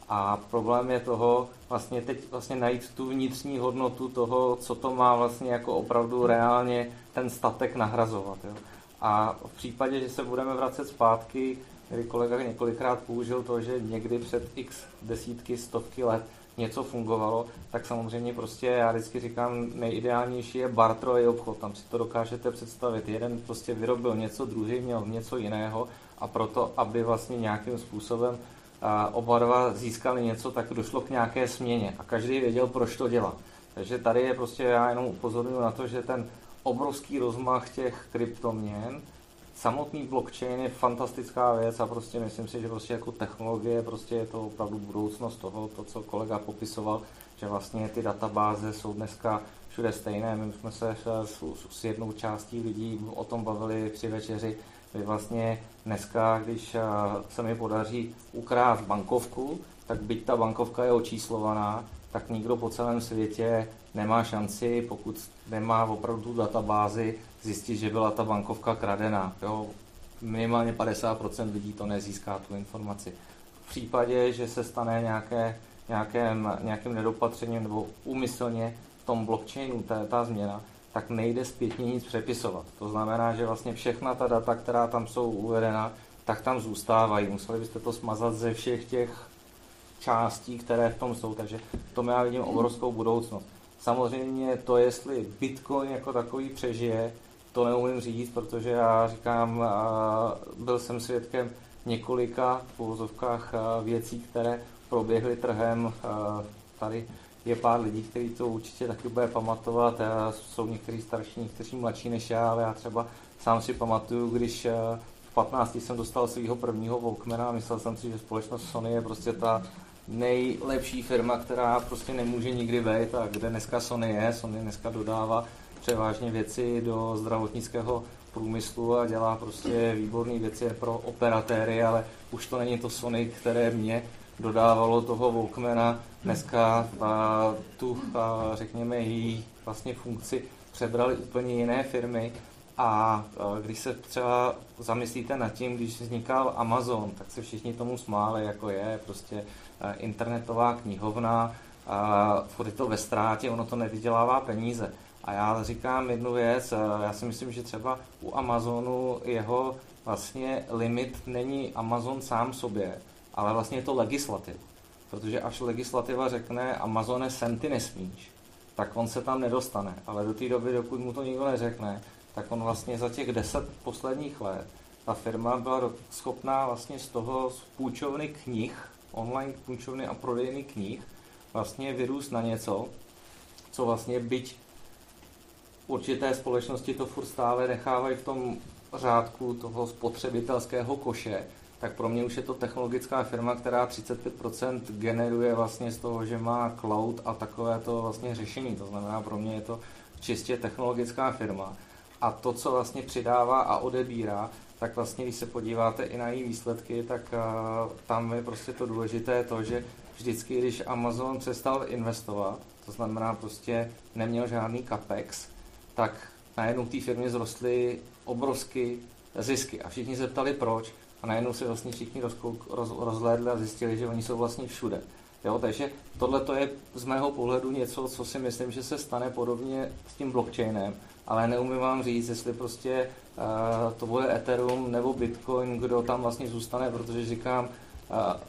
a problém je toho vlastně teď vlastně najít tu vnitřní hodnotu toho, co to má vlastně jako opravdu reálně ten statek nahrazovat. Jo. A v případě, že se budeme vracet zpátky, kdy kolega několikrát použil to, že někdy před x desítky, stovky let něco fungovalo, tak samozřejmě prostě já vždycky říkám, nejideálnější je bartrový obchod, tam si to dokážete představit. Jeden prostě vyrobil něco, druhý měl něco jiného a proto, aby vlastně nějakým způsobem oba dva získali něco, tak došlo k nějaké směně a každý věděl, proč to dělá. Takže tady je prostě, já jenom upozorňuji na to, že ten obrovský rozmach těch kryptoměn, samotný blockchain je fantastická věc a prostě myslím si, že prostě jako technologie prostě je to opravdu budoucnost toho, to, co kolega popisoval, že vlastně ty databáze jsou dneska všude stejné. My jsme se s, s jednou částí lidí o tom bavili při večeři, kdy vlastně dneska, když eh, se mi podaří ukrást bankovku, tak byť ta bankovka je očíslovaná, tak nikdo po celém světě nemá šanci, pokud nemá opravdu databázi, zjistit, že byla ta bankovka kradená. Jo? Minimálně 50% lidí to nezíská, tu informaci. V případě, že se stane nějaké, nějakém, nějakým nedopatřením nebo úmyslně v tom blockchainu ta, ta změna, tak nejde zpětně nic přepisovat. To znamená, že vlastně všechna ta data, která tam jsou uvedena, tak tam zůstávají. Museli byste to smazat ze všech těch částí, které v tom jsou, takže v tom já vidím obrovskou budoucnost. Samozřejmě to, jestli Bitcoin jako takový přežije, to neumím říct, protože já říkám, byl jsem svědkem několika v uvozovkách věcí, které proběhly trhem. Tady je pár lidí, kteří to určitě taky bude pamatovat. Jsou někteří starší, někteří mladší než já, ale já třeba sám si pamatuju, když v 15 jsem dostal svého prvního Walkmana a myslel jsem si, že společnost Sony je prostě ta nejlepší firma, která prostě nemůže nikdy být a kde dneska Sony je. Sony dneska dodává převážně věci do zdravotnického průmyslu a dělá prostě výborné věci pro operatéry, ale už to není to Sony, které mě dodávalo toho Walkmana. Dneska a, tu, a, řekněme, její vlastně funkci přebrali úplně jiné firmy a když se třeba zamyslíte nad tím, když vznikal Amazon, tak se všichni tomu smáli, jako je prostě internetová knihovna, a furt je to ve ztrátě, ono to nevydělává peníze. A já říkám jednu věc, já si myslím, že třeba u Amazonu jeho vlastně limit není Amazon sám sobě, ale vlastně je to legislativa. Protože až legislativa řekne Amazone sem ty nesmíš, tak on se tam nedostane. Ale do té doby, dokud mu to nikdo neřekne, tak on vlastně za těch deset posledních let ta firma byla schopná vlastně z toho z půjčovny knih, online půjčovny a prodejny knih, vlastně vyrůst na něco, co vlastně byť určité společnosti to furt stále nechávají v tom řádku toho spotřebitelského koše, tak pro mě už je to technologická firma, která 35% generuje vlastně z toho, že má cloud a takové to vlastně řešení. To znamená, pro mě je to čistě technologická firma. A to, co vlastně přidává a odebírá, tak vlastně, když se podíváte i na její výsledky, tak uh, tam je prostě to důležité to, že vždycky, když Amazon přestal investovat, to znamená prostě neměl žádný capex, tak najednou té firmě zrostly obrovsky zisky. A všichni se ptali proč. A najednou se vlastně všichni rozkouk, roz, rozhlédli a zjistili, že oni jsou vlastně všude. Jo, takže tohle je z mého pohledu něco, co si myslím, že se stane podobně s tím blockchainem, ale neumím vám říct, jestli prostě uh, to bude Ethereum nebo Bitcoin, kdo tam vlastně zůstane, protože říkám,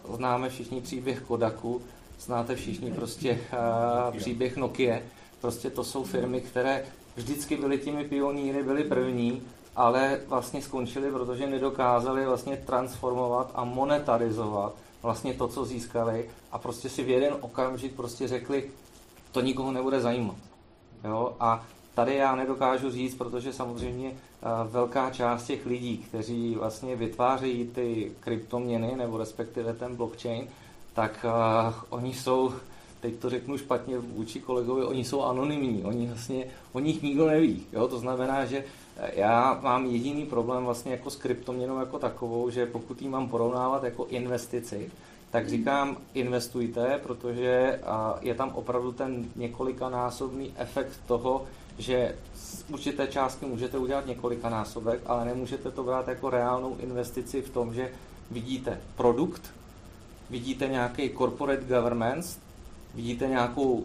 uh, známe všichni příběh Kodaku, znáte všichni prostě uh, příběh Nokia, prostě to jsou firmy, které vždycky byly těmi pionýry, byly první, ale vlastně skončili, protože nedokázali vlastně transformovat a monetarizovat vlastně to, co získali a prostě si v jeden okamžik prostě řekli, to nikoho nebude zajímat. Jo? A tady já nedokážu říct, protože samozřejmě eh, velká část těch lidí, kteří vlastně vytvářejí ty kryptoměny nebo respektive ten blockchain, tak uh, oni jsou, teď to řeknu špatně vůči kolegovi, oni jsou anonymní, oni vlastně, o nich nikdo neví. Jo? To znamená, že já mám jediný problém vlastně jako s kryptoměnou jako takovou, že pokud ji mám porovnávat jako investici, tak říkám investujte, protože je tam opravdu ten několikanásobný efekt toho, že z určité částky můžete udělat několika násobek, ale nemůžete to brát jako reálnou investici v tom, že vidíte produkt, vidíte nějaký corporate governance, vidíte nějakou uh,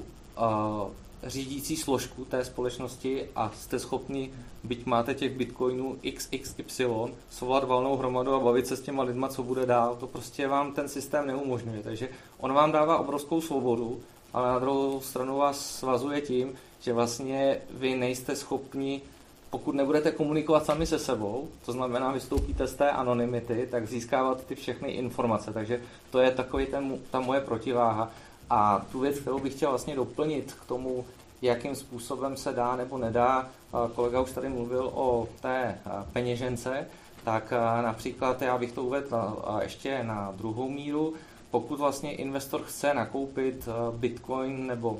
řídící složku té společnosti a jste schopni, byť máte těch bitcoinů XXY, svolat valnou hromadu a bavit se s těma lidma, co bude dál, to prostě vám ten systém neumožňuje. Takže on vám dává obrovskou svobodu, ale na druhou stranu vás svazuje tím, že vlastně vy nejste schopni pokud nebudete komunikovat sami se sebou, to znamená vystoupíte z té anonymity, tak získávat ty všechny informace. Takže to je takový ten, ta moje protiváha. A tu věc, kterou bych chtěl vlastně doplnit k tomu, jakým způsobem se dá nebo nedá, kolega už tady mluvil o té peněžence, tak například já bych to uvedl ještě na druhou míru. Pokud vlastně investor chce nakoupit Bitcoin nebo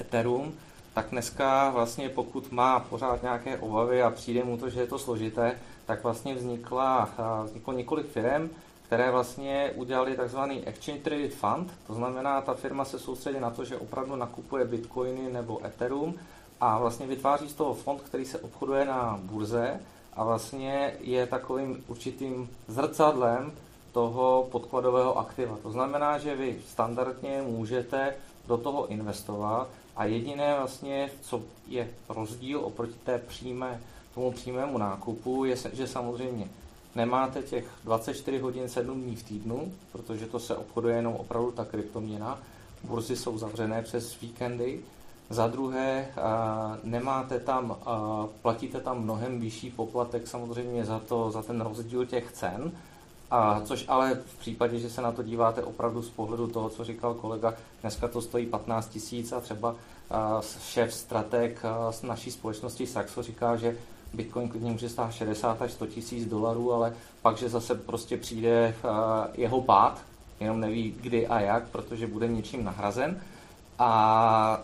Ethereum, tak dneska vlastně pokud má pořád nějaké obavy a přijde mu to, že je to složité, tak vlastně vznikla, vzniklo několik firm, které vlastně udělali takzvaný Exchange Traded Fund, to znamená, ta firma se soustředí na to, že opravdu nakupuje bitcoiny nebo Ethereum a vlastně vytváří z toho fond, který se obchoduje na burze a vlastně je takovým určitým zrcadlem toho podkladového aktiva. To znamená, že vy standardně můžete do toho investovat a jediné vlastně, co je rozdíl oproti té přímé, tomu přímému nákupu, je, že samozřejmě nemáte těch 24 hodin 7 dní v týdnu, protože to se obchoduje jenom opravdu ta kryptoměna. Burzy jsou zavřené přes víkendy. Za druhé, nemáte tam, platíte tam mnohem vyšší poplatek samozřejmě za, to, za ten rozdíl těch cen, a což ale v případě, že se na to díváte opravdu z pohledu toho, co říkal kolega, dneska to stojí 15 tisíc a třeba šéf strateg z naší společnosti Saxo říká, že Bitcoin klidně může stát 60 až 100 tisíc dolarů, ale pak, že zase prostě přijde jeho pád, jenom neví kdy a jak, protože bude něčím nahrazen. A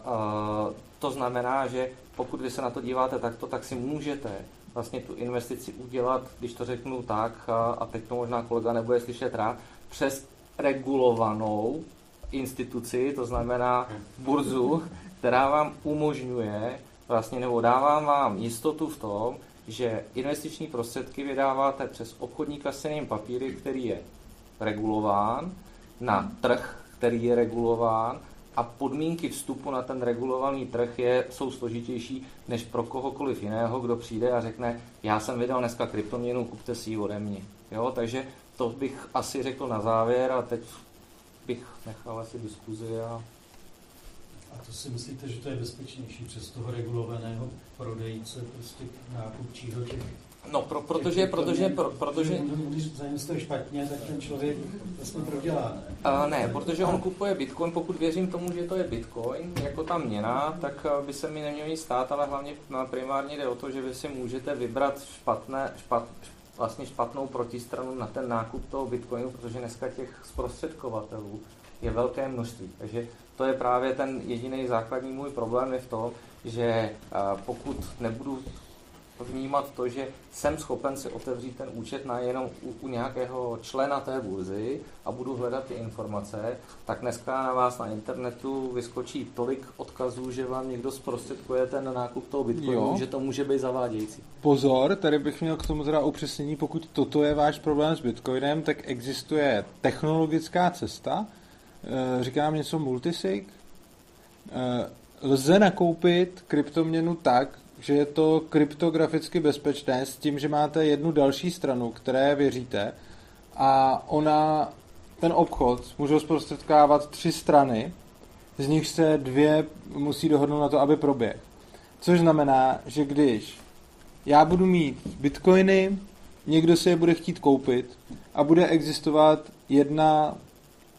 to znamená, že pokud vy se na to díváte takto, tak si můžete vlastně tu investici udělat, když to řeknu tak, a teď to možná kolega nebude slyšet rád, přes regulovanou instituci, to znamená burzu, která vám umožňuje vlastně, nebo dává vám jistotu v tom, že investiční prostředky vydáváte přes obchodníka s papíry, který je regulován, na trh, který je regulován a podmínky vstupu na ten regulovaný trh je, jsou složitější než pro kohokoliv jiného, kdo přijde a řekne, já jsem vydal dneska kryptoměnu, kupte si ji ode mě. Jo, takže to bych asi řekl na závěr a teď bych nechal asi diskuzi a a to si myslíte, že to je bezpečnější přes toho regulovaného prodejce, prostě nákupčího těch No, pro, protože, protože, pro, protože... Když zainvestuje špatně, tak ten člověk vlastně prodělá, ne? A ne, protože on kupuje bitcoin, pokud věřím tomu, že to je bitcoin, jako ta měna, tak by se mi nemělo nic stát, ale hlavně primárně jde o to, že vy si můžete vybrat špatné, špat, vlastně špatnou protistranu na ten nákup toho bitcoinu, protože dneska těch zprostředkovatelů je velké množství. Takže to je právě ten jediný základní můj problém je v tom, že pokud nebudu vnímat to, že jsem schopen si otevřít ten účet na jenom u, u nějakého člena té burzy a budu hledat ty informace, tak dneska na vás na internetu vyskočí tolik odkazů, že vám někdo zprostředkuje ten nákup toho bitcoinu, jo. že to může být zavádějící. Pozor, tady bych měl k tomu teda upřesnění, pokud toto je váš problém s bitcoinem, tak existuje technologická cesta, Eh, říkám něco multisig, eh, lze nakoupit kryptoměnu tak, že je to kryptograficky bezpečné s tím, že máte jednu další stranu, které věříte a ona, ten obchod může zprostředkávat tři strany, z nich se dvě musí dohodnout na to, aby proběh. Což znamená, že když já budu mít bitcoiny, někdo si je bude chtít koupit a bude existovat jedna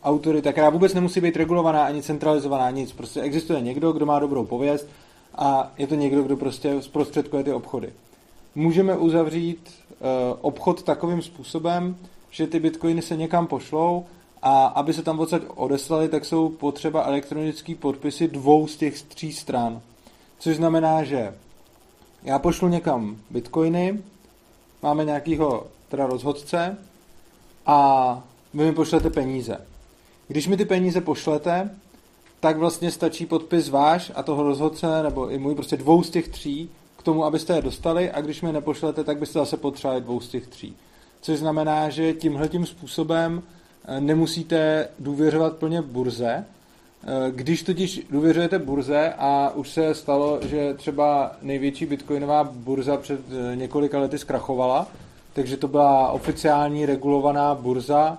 autorita, která vůbec nemusí být regulovaná ani centralizovaná, nic. Prostě existuje někdo, kdo má dobrou pověst a je to někdo, kdo prostě zprostředkuje ty obchody. Můžeme uzavřít uh, obchod takovým způsobem, že ty bitcoiny se někam pošlou a aby se tam odsaď odeslali, tak jsou potřeba elektronické podpisy dvou z těch tří stran. Což znamená, že já pošlu někam bitcoiny, máme nějakého teda rozhodce a vy mi pošlete peníze. Když mi ty peníze pošlete, tak vlastně stačí podpis váš a toho rozhodce, nebo i můj, prostě dvou z těch tří, k tomu, abyste je dostali a když mi nepošlete, tak byste zase potřebovali dvou z těch tří. Což znamená, že tímhletím způsobem eh, nemusíte důvěřovat plně burze. Eh, když totiž důvěřujete burze a už se stalo, že třeba největší bitcoinová burza před eh, několika lety zkrachovala, takže to byla oficiální regulovaná burza,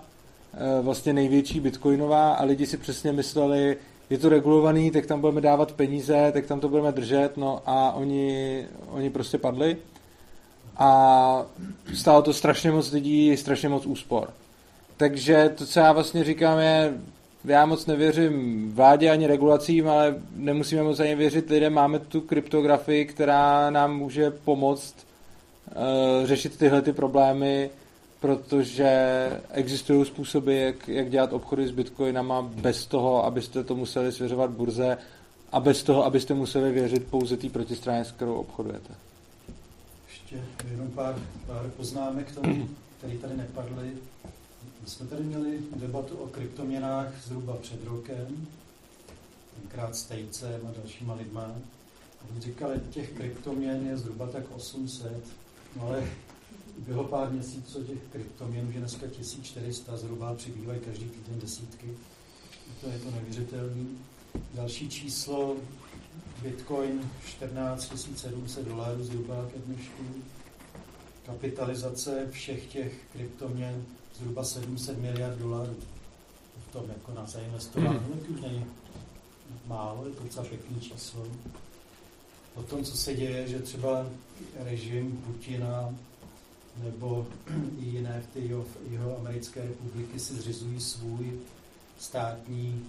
vlastně největší bitcoinová a lidi si přesně mysleli, je to regulovaný, tak tam budeme dávat peníze, tak tam to budeme držet, no a oni, oni prostě padli. A stálo to strašně moc lidí, strašně moc úspor. Takže to, co já vlastně říkám, je, já moc nevěřím vládě ani regulacím, ale nemusíme moc ani věřit lidem. Máme tu kryptografii, která nám může pomoct uh, řešit tyhle ty problémy protože existují způsoby, jak, jak dělat obchody s bitcoinama bez toho, abyste to museli svěřovat burze a bez toho, abyste museli věřit pouze té protistraně, s kterou obchodujete. Ještě jenom pár, pár poznámek k tomu, které tady nepadly. My jsme tady měli debatu o kryptoměnách zhruba před rokem, tenkrát s Tejcem a dalšíma lidma. A říkali, těch kryptoměn je zhruba tak 800, no ale bylo pár měsíců těch kryptoměn, že dneska 1400 zhruba přibývají každý týden desítky. To je to neuvěřitelný. Další číslo, Bitcoin 14 700 dolarů zhruba ke dnešku. Kapitalizace všech těch kryptoměn zhruba 700 miliard dolarů. V tom jako na zainvestování, mm. už není málo, je to docela pěkný číslo. O tom, co se děje, že třeba režim Putina nebo i jiné v ty jeho, americké republiky si zřizují svůj státní,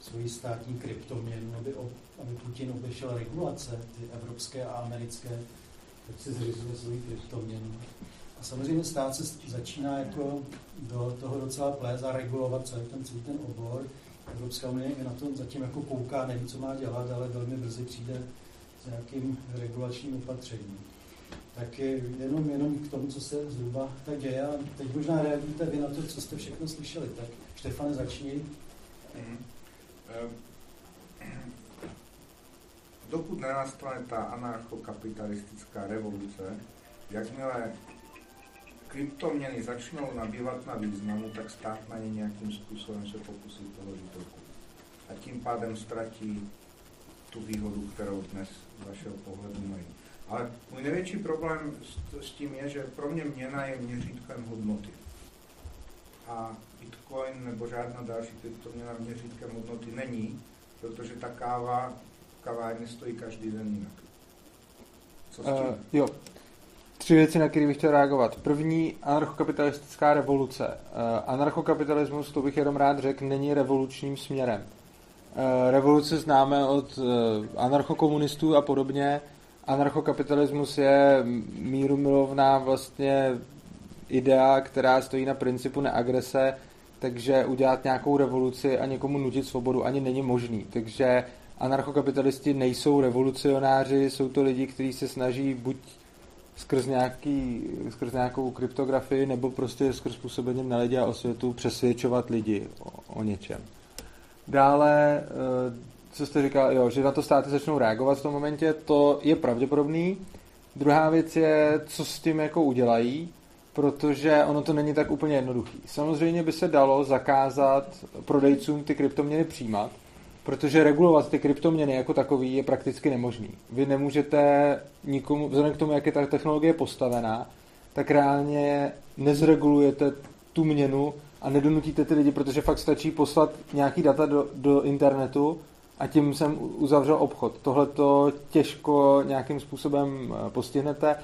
svoji státní kryptoměnu, aby, aby Putin obešel regulace, ty evropské a americké, tak si zřizuje svůj kryptoměnu. A samozřejmě stát se začíná jako do toho docela plést a regulovat celý ten, celý ten obor. Evropská unie na to zatím jako kouká, neví, co má dělat, ale velmi brzy přijde s nějakým regulačním opatřením tak je jenom, jenom k tomu, co se zhruba tak děje. A teď možná reagujte vy na to, co jste všechno slyšeli. Tak Štefane, začni. Mm. Dokud nenastane ta anarchokapitalistická revoluce, jakmile kryptoměny začnou nabývat na významu, tak stát na ně nějakým způsobem se pokusí položit ruku. A tím pádem ztratí tu výhodu, kterou dnes z vašeho pohledu mají. Ale můj největší problém s, s tím je, že pro mě měna je měřítkem hodnoty. A Bitcoin nebo žádná další kryptoměna měřítkem hodnoty není, protože ta káva v kavárně stojí každý den jinak. Co s tím? Uh, jo. Tři věci, na které bych chtěl reagovat. První, anarchokapitalistická revoluce. Uh, anarchokapitalismus, to bych jenom rád řekl, není revolučním směrem. Uh, revoluce známe od uh, anarchokomunistů a podobně, anarchokapitalismus je míru milovná vlastně idea, která stojí na principu neagrese, takže udělat nějakou revoluci a někomu nutit svobodu ani není možný. Takže anarchokapitalisti nejsou revolucionáři, jsou to lidi, kteří se snaží buď skrz, nějaký, skrz nějakou kryptografii nebo prostě skrz působením na lidi a osvětu přesvědčovat lidi o, o něčem. Dále eh, co jste říkal, jo, že na to státy začnou reagovat v tom momentě, to je pravděpodobný. Druhá věc je, co s tím jako udělají, protože ono to není tak úplně jednoduchý. Samozřejmě by se dalo zakázat prodejcům ty kryptoměny přijímat, protože regulovat ty kryptoměny jako takový je prakticky nemožný. Vy nemůžete nikomu, vzhledem k tomu, jak je ta technologie postavená, tak reálně nezregulujete tu měnu a nedonutíte ty lidi, protože fakt stačí poslat nějaký data do, do internetu a tím jsem uzavřel obchod. Tohle to těžko nějakým způsobem eh, postihnete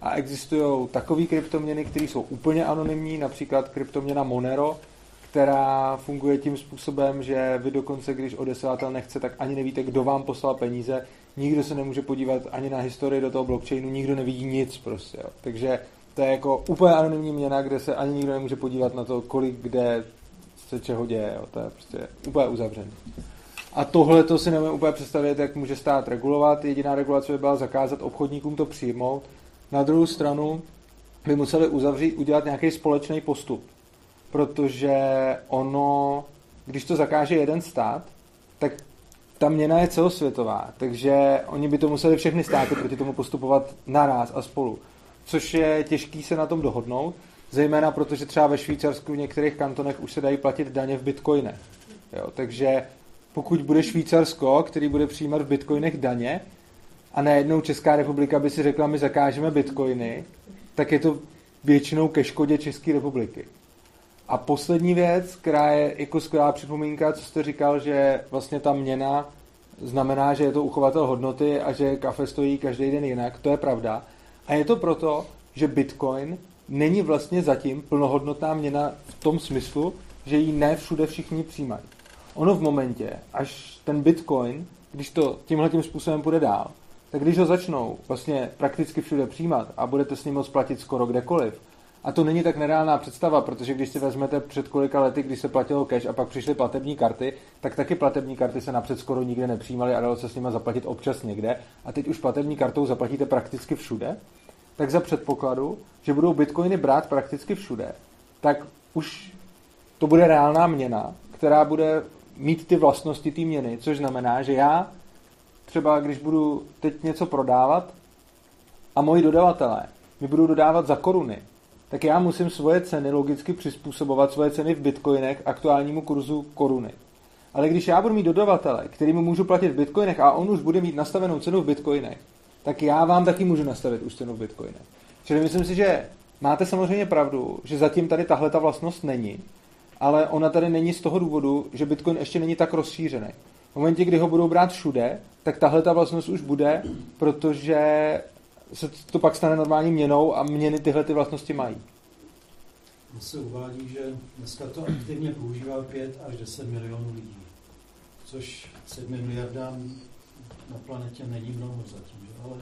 a existují takové kryptoměny, které jsou úplně anonymní, například kryptoměna Monero, která funguje tím způsobem, že vy dokonce, když odesílatel nechce, tak ani nevíte, kdo vám poslal peníze, nikdo se nemůže podívat ani na historii do toho blockchainu, nikdo nevidí nic prostě. Jo. Takže to je jako úplně anonymní měna, kde se ani nikdo nemůže podívat na to, kolik kde se čeho děje. Jo. To je prostě úplně uzavřené. A tohle to si nemůžu úplně představit, jak může stát regulovat. Jediná regulace by byla zakázat obchodníkům to přijmout. Na druhou stranu by museli uzavřít, udělat nějaký společný postup. Protože ono, když to zakáže jeden stát, tak ta měna je celosvětová, takže oni by to museli všechny státy proti tomu postupovat naraz a spolu. Což je těžký se na tom dohodnout, zejména protože třeba ve Švýcarsku v některých kantonech už se dají platit daně v bitcoinech. Jo, takže pokud bude Švýcarsko, který bude přijímat v bitcoinech daně, a najednou Česká republika by si řekla, my zakážeme bitcoiny, tak je to většinou ke škodě České republiky. A poslední věc, která je jako skvělá připomínka, co jste říkal, že vlastně ta měna znamená, že je to uchovatel hodnoty a že kafe stojí každý den jinak, to je pravda. A je to proto, že Bitcoin není vlastně zatím plnohodnotná měna v tom smyslu, že ji ne všude všichni přijímají. Ono v momentě, až ten Bitcoin, když to tímhle tím způsobem půjde dál, tak když ho začnou vlastně prakticky všude přijímat a budete s ním moct platit skoro kdekoliv, a to není tak nereálná představa, protože když si vezmete před kolika lety, když se platilo cash a pak přišly platební karty, tak taky platební karty se napřed skoro nikde nepřijímaly a dalo se s nimi zaplatit občas někde. A teď už platební kartou zaplatíte prakticky všude. Tak za předpokladu, že budou bitcoiny brát prakticky všude, tak už to bude reálná měna, která bude mít ty vlastnosti té měny, což znamená, že já třeba, když budu teď něco prodávat a moji dodavatelé mi budou dodávat za koruny, tak já musím svoje ceny logicky přizpůsobovat svoje ceny v bitcoinech aktuálnímu kurzu koruny. Ale když já budu mít dodavatele, kterým můžu platit v bitcoinech a on už bude mít nastavenou cenu v bitcoinech, tak já vám taky můžu nastavit už cenu v bitcoinech. Čili myslím si, že máte samozřejmě pravdu, že zatím tady tahle ta vlastnost není, ale ona tady není z toho důvodu, že bitcoin ještě není tak rozšířený. V momentě, kdy ho budou brát všude, tak tahle ta vlastnost už bude, protože se to pak stane normální měnou a měny tyhle ty vlastnosti mají. Se uvádí, že dneska to aktivně používá 5 až 10 milionů lidí, což 7 miliardám na planetě není mnoho zatím. Že? Ale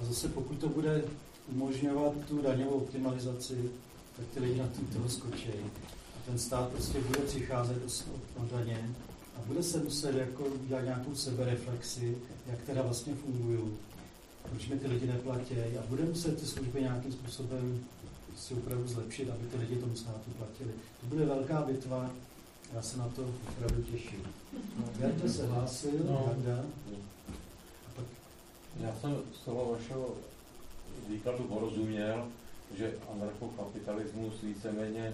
a zase pokud to bude umožňovat tu daňovou optimalizaci, tak ty lidi na tím toho skočí. Ten stát prostě bude přicházet o daně a bude se muset jako dělat nějakou sebereflexi, jak teda vlastně fungují proč mi ty lidi neplatí a bude muset ty služby nějakým způsobem si opravdu zlepšit, aby ty lidi tomu státu platili. To bude velká bitva, já se na to opravdu těším. Jarda se hlásil, no. Jarda. Pak... Já jsem z toho vašeho výkladu porozuměl, že anarchokapitalismus víceméně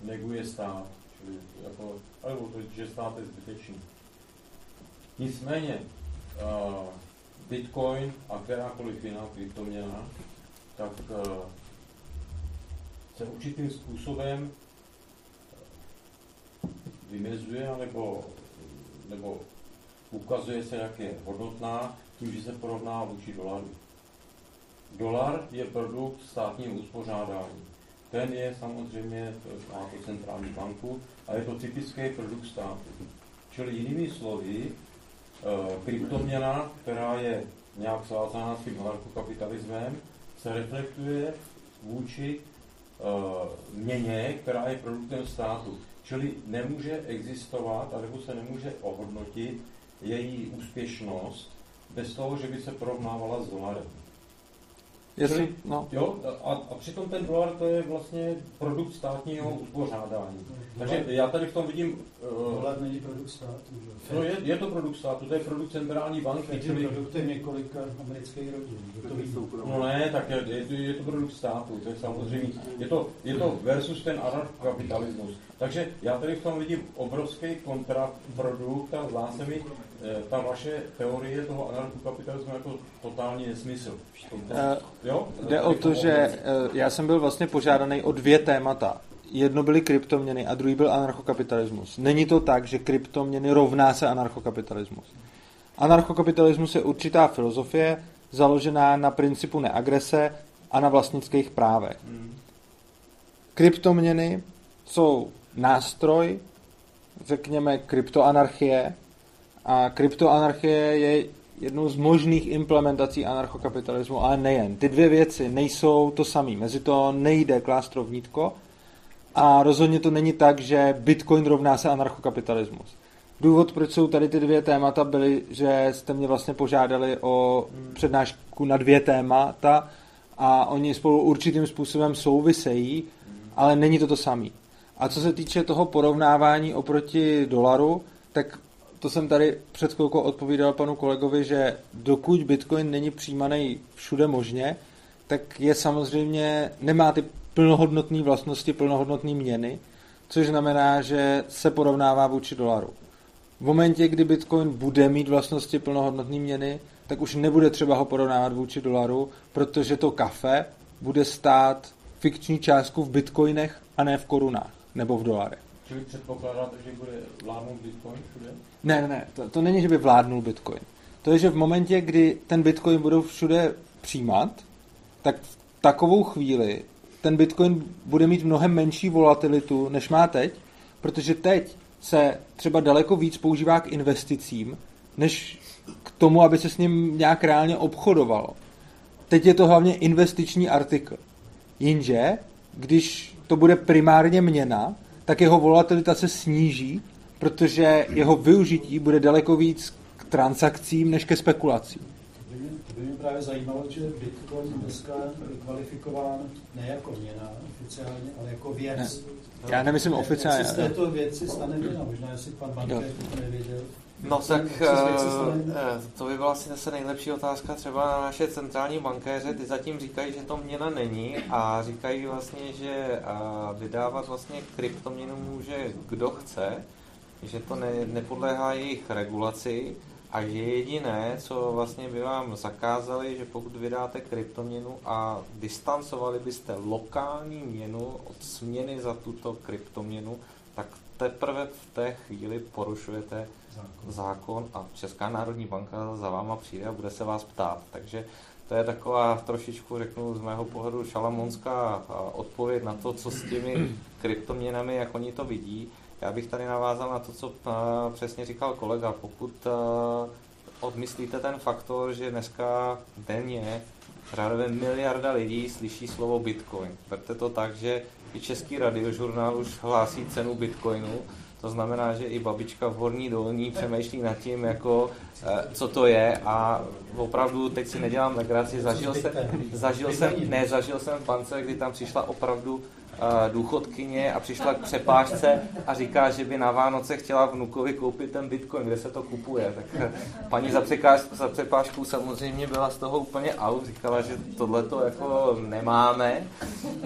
neguje stát, čili jako, alebo to, že stát je zbytečný. Nicméně, Bitcoin a kterákoliv jiná kryptoměna, tak eh, se určitým způsobem vymezuje nebo, nebo ukazuje se, jak je hodnotná, tím, že se porovná vůči dolaru. Dolar je produkt státního uspořádání. Ten je samozřejmě, má to centrální banku, a je to typický produkt státu. Čili jinými slovy, Eh, kryptoměna, která je nějak svázaná s tím anarchokapitalismem, se reflektuje vůči uh, měně, která je produktem státu. Čili nemůže existovat, nebo se nemůže ohodnotit její úspěšnost bez toho, že by se porovnávala s dolarem. Jestli, no. jo, a, a přitom ten dolar to je vlastně produkt státního uspořádání. Takže já tady v tom vidím... Uh, dolar není produkt státu, že? No je, je to produkt státu, to je produkt centrální banky. je čili... produktem několika amerických rodin. To no ne, tak je, je, je to produkt státu, to je samozřejmě. Je to, je to versus ten anarchokapitalismus. Takže já tady v tom vidím obrovský kontraprodukt a zdá se mi, Eh, ta vaše teorie toho anarchokapitalismu jako totální nesmysl. Uh, jo? Jde o to, že uh, já jsem byl vlastně požádaný o dvě témata. Jedno byly kryptoměny a druhý byl anarchokapitalismus. Není to tak, že kryptoměny rovná se anarchokapitalismus. Anarchokapitalismus je určitá filozofie založená na principu neagrese a na vlastnických právech. Hmm. Kryptoměny jsou nástroj, řekněme, kryptoanarchie, a kryptoanarchie je jednou z možných implementací anarchokapitalismu, ale nejen. Ty dvě věci nejsou to samé. Mezi to nejde klást rovnítko a rozhodně to není tak, že Bitcoin rovná se anarchokapitalismus. Důvod, proč jsou tady ty dvě témata, byly, že jste mě vlastně požádali o přednášku na dvě témata a oni spolu určitým způsobem souvisejí, ale není to to samé. A co se týče toho porovnávání oproti dolaru, tak to jsem tady před chvilkou odpovídal panu kolegovi, že dokud Bitcoin není přijímaný všude možně, tak je samozřejmě, nemá ty plnohodnotné vlastnosti, plnohodnotné měny, což znamená, že se porovnává vůči dolaru. V momentě, kdy Bitcoin bude mít vlastnosti plnohodnotné měny, tak už nebude třeba ho porovnávat vůči dolaru, protože to kafe bude stát fikční částku v bitcoinech a ne v korunách nebo v dolarech. Čili předpokládáte, že bude vládnout Bitcoin všude? Ne, ne, ne, to, to není, že by vládnul Bitcoin. To je, že v momentě, kdy ten Bitcoin budou všude přijímat, tak v takovou chvíli ten Bitcoin bude mít mnohem menší volatilitu, než má teď, protože teď se třeba daleko víc používá k investicím, než k tomu, aby se s ním nějak reálně obchodovalo. Teď je to hlavně investiční artikl. Jinže, když to bude primárně měna, tak jeho volatilita se sníží, protože jeho využití bude daleko víc k transakcím než ke spekulacím. To by mě, právě zajímalo, že Bitcoin dneska je kvalifikován ne jako měna oficiálně, ale jako věc. Ne. Já nemyslím Jak oficiálně. se z této věci stane měna? Možná, jestli pan bankér to nevěděl. No tak eh, eh, to by byla asi zase nejlepší otázka třeba na naše centrální bankéře. Ty zatím říkají, že to měna není a říkají vlastně, že eh, vydávat vlastně kryptoměnu může kdo chce, že to ne, nepodléhá jejich regulaci a že jediné, co vlastně by vám zakázali, že pokud vydáte kryptoměnu a distancovali byste lokální měnu od směny za tuto kryptoměnu, tak teprve v té chvíli porušujete zákon a Česká národní banka za váma přijde a bude se vás ptát. Takže to je taková trošičku, řeknu z mého pohledu, šalamonská odpověď na to, co s těmi [clears throat] kryptoměnami, jak oni to vidí. Já bych tady navázal na to, co přesně říkal kolega. Pokud odmyslíte ten faktor, že dneska denně řádově miliarda lidí slyší slovo Bitcoin. Berte to tak, že i český radiožurnál už hlásí cenu Bitcoinu, to znamená, že i babička v Horní dolní přemýšlí nad tím, jako, eh, co to je. A opravdu teď si nedělám legraci, zažil jsem, zažil jsem, ne, zažil jsem v bance, kdy tam přišla opravdu důchodkyně a přišla k přepážce a říká, že by na Vánoce chtěla vnukovi koupit ten bitcoin, kde se to kupuje. Tak eh, paní za, překáž, za přepážkou samozřejmě byla z toho úplně out, říkala, že tohle to jako nemáme.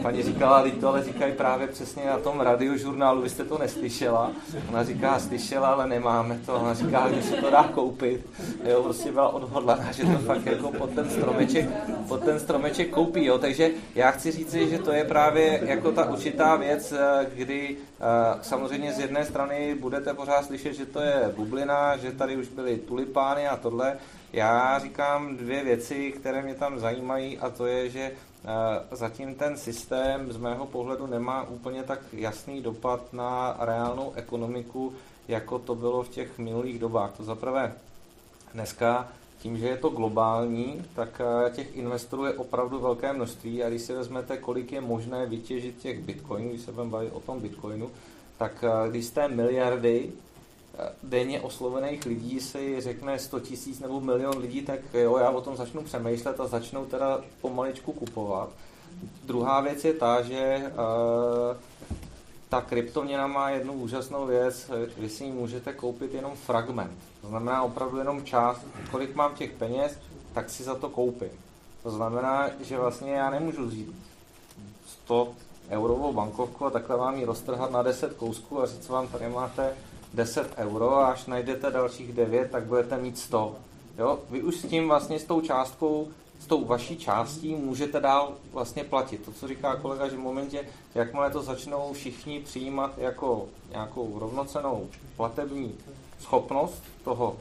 Paní říkala, "Vždyť to ale říkají právě přesně na tom radiožurnálu, vy jste to neslyšela. Ona říká, slyšela, ale nemáme to. Ona říká, že se to dá koupit. Jo, prostě byla odhodlaná, že to fakt jako pod ten stromeček, pod ten stromeček koupí. Jo. Takže já chci říct, že to je právě jako ta určitá věc, eh, kdy eh, samozřejmě z jedné strany budete pořád slyšet, že to je bublina, že tady už byly tulipány a tohle. Já říkám dvě věci, které mě tam zajímají a to je, že Eh, Zatím ten systém z mého pohledu nemá úplně tak jasný dopad na reálnou ekonomiku, jako to bylo v těch minulých dobách. To zaprvé dneska tím, že je to globální, tak eh, těch investorů je opravdu velké množství a když si vezmete, kolik je možné vytěžit těch bitcoinů, když se budeme bavit o tom bitcoinu, tak eh, když té miliardy eh, denně oslovených lidí si řekne 100 tisíc nebo milion lidí, tak jo, já o tom začnu přemýšlet a začnou teda pomaličku kupovat. Druhá věc je ta, že uh, ta kryptoměna má jednu úžasnou věc, vy si ji můžete koupit jenom fragment. To znamená opravdu jenom část, kolik mám těch peněz, tak si za to koupím. To znamená, že vlastně já nemůžu vzít 100 eurovou bankovku a takhle vám ji roztrhat na 10 kousků a říct vám, tady máte 10 euro a až najdete dalších 9, tak budete mít 100. Jo? Vy už s tím vlastně s tou částkou, s tou vaší částí můžete dál vlastně platit. To, co říká kolega, že v momentě, jakmile to začnou všichni přijímat jako nějakou rovnocenou platební schopnost toho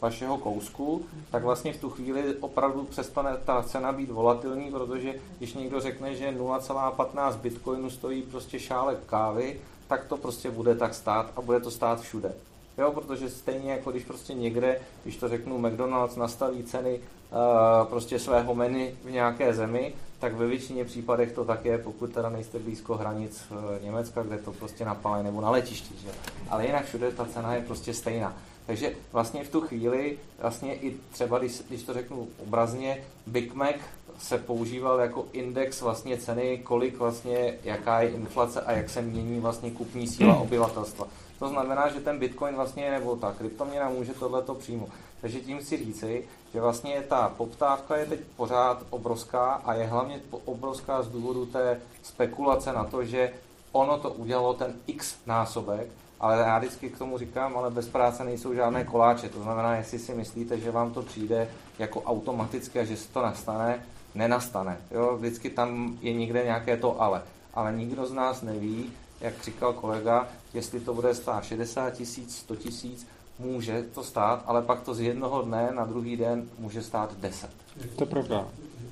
vašeho kousku, tak vlastně v tu chvíli opravdu přestane ta cena být volatilní, protože když někdo řekne, že 0,15 bitcoinu stojí prostě šálek kávy, tak to prostě bude tak stát a bude to stát všude. Jo, protože stejně jako když prostě někde, když to řeknu, McDonald's nastaví ceny uh, prostě svého menu v nějaké zemi, tak ve většině případech to tak je, pokud teda nejste blízko hranic uh, Německa, kde to prostě napálí nebo na letišti. Že? Ale jinak všude ta cena je prostě stejná. Takže vlastně v tu chvíli, vlastně i třeba, když, když to řeknu obrazně, Big Mac se používal jako index vlastně ceny, kolik vlastně, jaká je inflace a jak se mění vlastně kupní síla obyvatelstva. To znamená, že ten Bitcoin vlastně nebo ta kryptoměna může tohleto přímo. Takže tím chci říci, že vlastně ta poptávka je teď pořád obrovská a je hlavně obrovská z důvodu té spekulace na to, že ono to udělalo ten x násobek, ale já vždycky k tomu říkám, ale bez práce nejsou žádné koláče. To znamená, jestli si myslíte, že vám to přijde jako automaticky a že se to nastane, nenastane. Jo? Vždycky tam je někde nějaké to ale. Ale nikdo z nás neví, jak říkal kolega, jestli to bude stát 60 tisíc, 100 tisíc, může to stát, ale pak to z jednoho dne na druhý den může stát 10. To je pravda.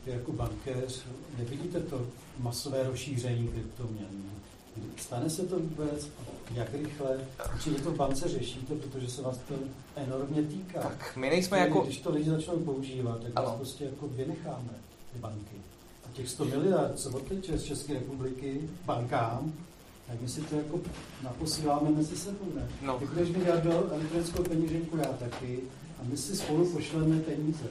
Vy jako bankéř nevidíte to masové rozšíření kryptoměn. Stane se to vůbec? Jak rychle? Určitě to v bance řešíte, protože se vás to enormně týká. Tak my nejsme Když jako... Když to lidi začnou používat, tak Ano. vás prostě jako vynecháme, ty banky. A těch 100 miliard, co odteče z České republiky bankám, tak my si to jako naposíláme mezi sebou, ne? No. Ty budeš mít do elektronickou peněženku, já taky, a my si spolu pošleme peníze.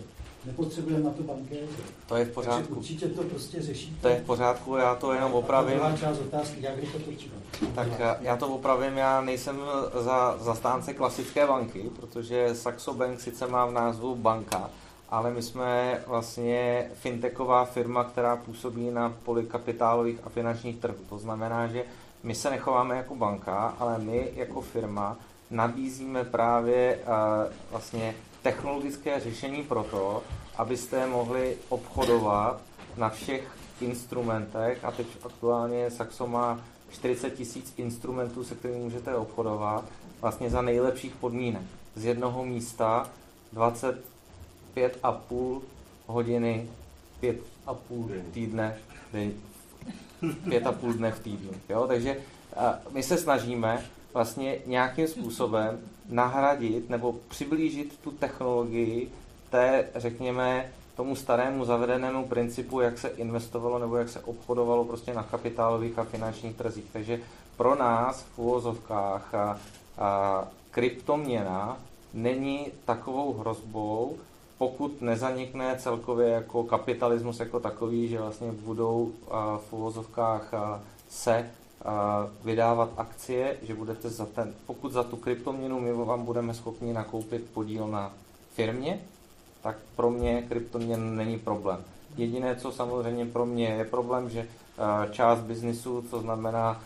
Nepotřebujeme na to bankéře. To je v Takže pořádku. určitě to prostě řešíte. To je v pořádku, já to jenom A opravím. druhá část otázky, jak to třeba. Tak eh, já to opravím, já nejsem za zastánce klasické banky, protože Saxo Bank sice má v názvu banka, ale my jsme vlastně fintechová firma, která působí na poli kapitálových a finančních trhů. To znamená, že my se nechováme jako banka, ale my jako firma nabízíme právě eh, vlastně technologické řešení pro to, abyste mohli obchodovat na všech instrumentech. A teď aktuálně Saxo má 40 tisíc instrumentů, se kterými můžete obchodovat vlastně za nejlepších podmínek. Z jednoho místa 25,5 hodiny, 5,5 týdne, pět a půl dne v týdnu. Jo? Takže my se snažíme vlastně nějakým způsobem nahradit nebo přiblížit tu technologii té, řekněme, tomu starému zavedenému principu, jak se investovalo nebo jak se obchodovalo prostě na kapitálových a finančních trzích. Takže pro nás v úvozovkách a, a kryptoměna není takovou hrozbou, pokud nezanikne celkově jako kapitalismus jako takový, že vlastně budou v uvozovkách se vydávat akcie, že budete za ten, pokud za tu kryptoměnu my vám budeme schopni nakoupit podíl na firmě, tak pro mě kryptoměn není problém. Jediné, co samozřejmě pro mě je problém, že část biznisu, to znamená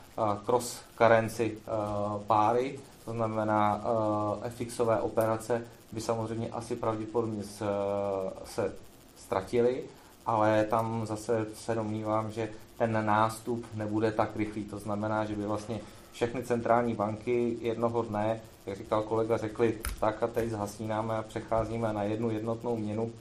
cross currency páry, to znamená FXové operace, by samozřejmě asi pravděpodobně se, se ztratily, ale tam zase se domnívám, že ten nástup nebude tak rychlý. To znamená, že by vlastně všechny centrální banky jednoho dne, jak říkal kolega, řekli, tak a teď zhasínáme a přecházíme na jednu jednotnou měnu.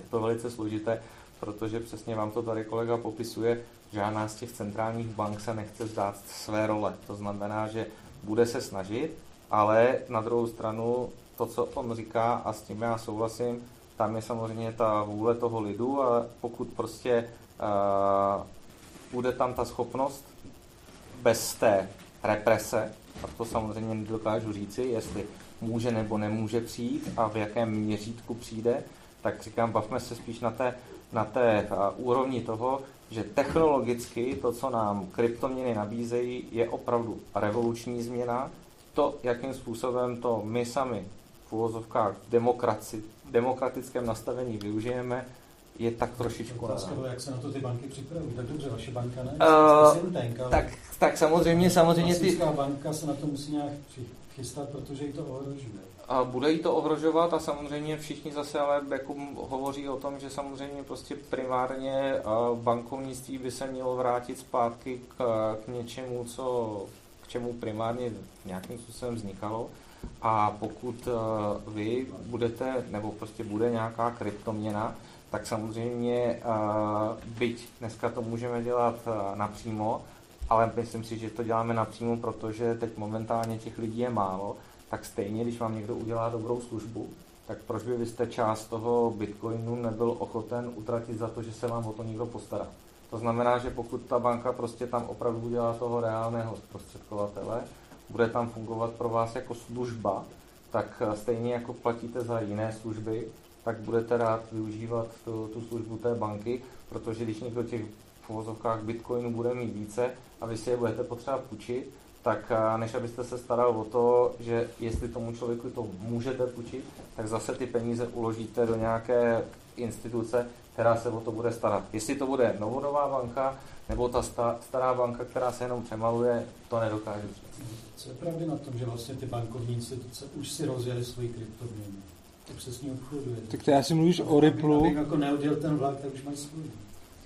Je to velice složité, protože přesně vám to tady kolega popisuje, žádná z těch centrálních bank se nechce vzdát své role. To znamená, že bude se snažit, ale na druhou stranu to, co on říká, a s tím já souhlasím, tam je samozřejmě ta vůle toho lidu a pokud prostě uh, bude tam ta schopnost bez té represe, a to samozřejmě nedokážu říci, jestli může nebo nemůže přijít a v jakém měřítku přijde, tak říkám, bavme se spíš na té, na té uh, úrovni toho, že technologicky to, co nám kryptoměny nabízejí, je opravdu revoluční změna. To, jakým způsobem to my sami v úvozovkách v demokraci, demokratickém nastavení využijeme, je tak trošičku Otázka byla, jak se na to ty banky připravují. Tak dobře, vaše banka ne? Uh, Jste think, ale tak, tak samozřejmě, samozřejmě ty, banka se na to musí nějak chystat, protože ji to ohrožuje. A bude jí to ohrožovat a samozřejmě všichni zase ale jako hovoří o tom, že samozřejmě prostě primárně a, bankovnictví by se mělo vrátit zpátky k, k něčemu, co, k čemu primárně nějakým způsobem vznikalo. A pokud a, vy budete, nebo prostě bude nějaká kryptoměna, tak samozřejmě a, byť dneska to můžeme dělat a, napřímo, ale myslím si, že to děláme napřímo, protože teď momentálně těch lidí je málo, tak stejně, když vám někdo udělá dobrou službu, tak proč by vy jste část toho bitcoinu nebyl ochoten utratit za to, že se vám o to někdo postará. To znamená, že pokud ta banka prostě tam opravdu udělá toho reálného zprostředkovatele, bude tam fungovat pro vás jako služba, tak stejně jako platíte za jiné služby, tak budete rád využívat tu, tu službu té banky, protože když někdo těch v uvozovkách bitcoinů bude mít více a vy si je budete potřeba půjčit, tak než abyste se staral o to, že jestli tomu člověku to můžete půjčit, tak zase ty peníze uložíte do nějaké instituce, která se o to bude starat. Jestli to bude novodová banka, nebo ta stará banka, která se jenom přemaluje, to nedokážu Co je pravda na tom, že vlastně ty bankovní instituce už si rozjeli svoji kryptoměnu? Tak se s ní obchoduje. Tak to já si mluvíš o Ripple. Abych jako neodděl ten vlak, tak už mají svůj.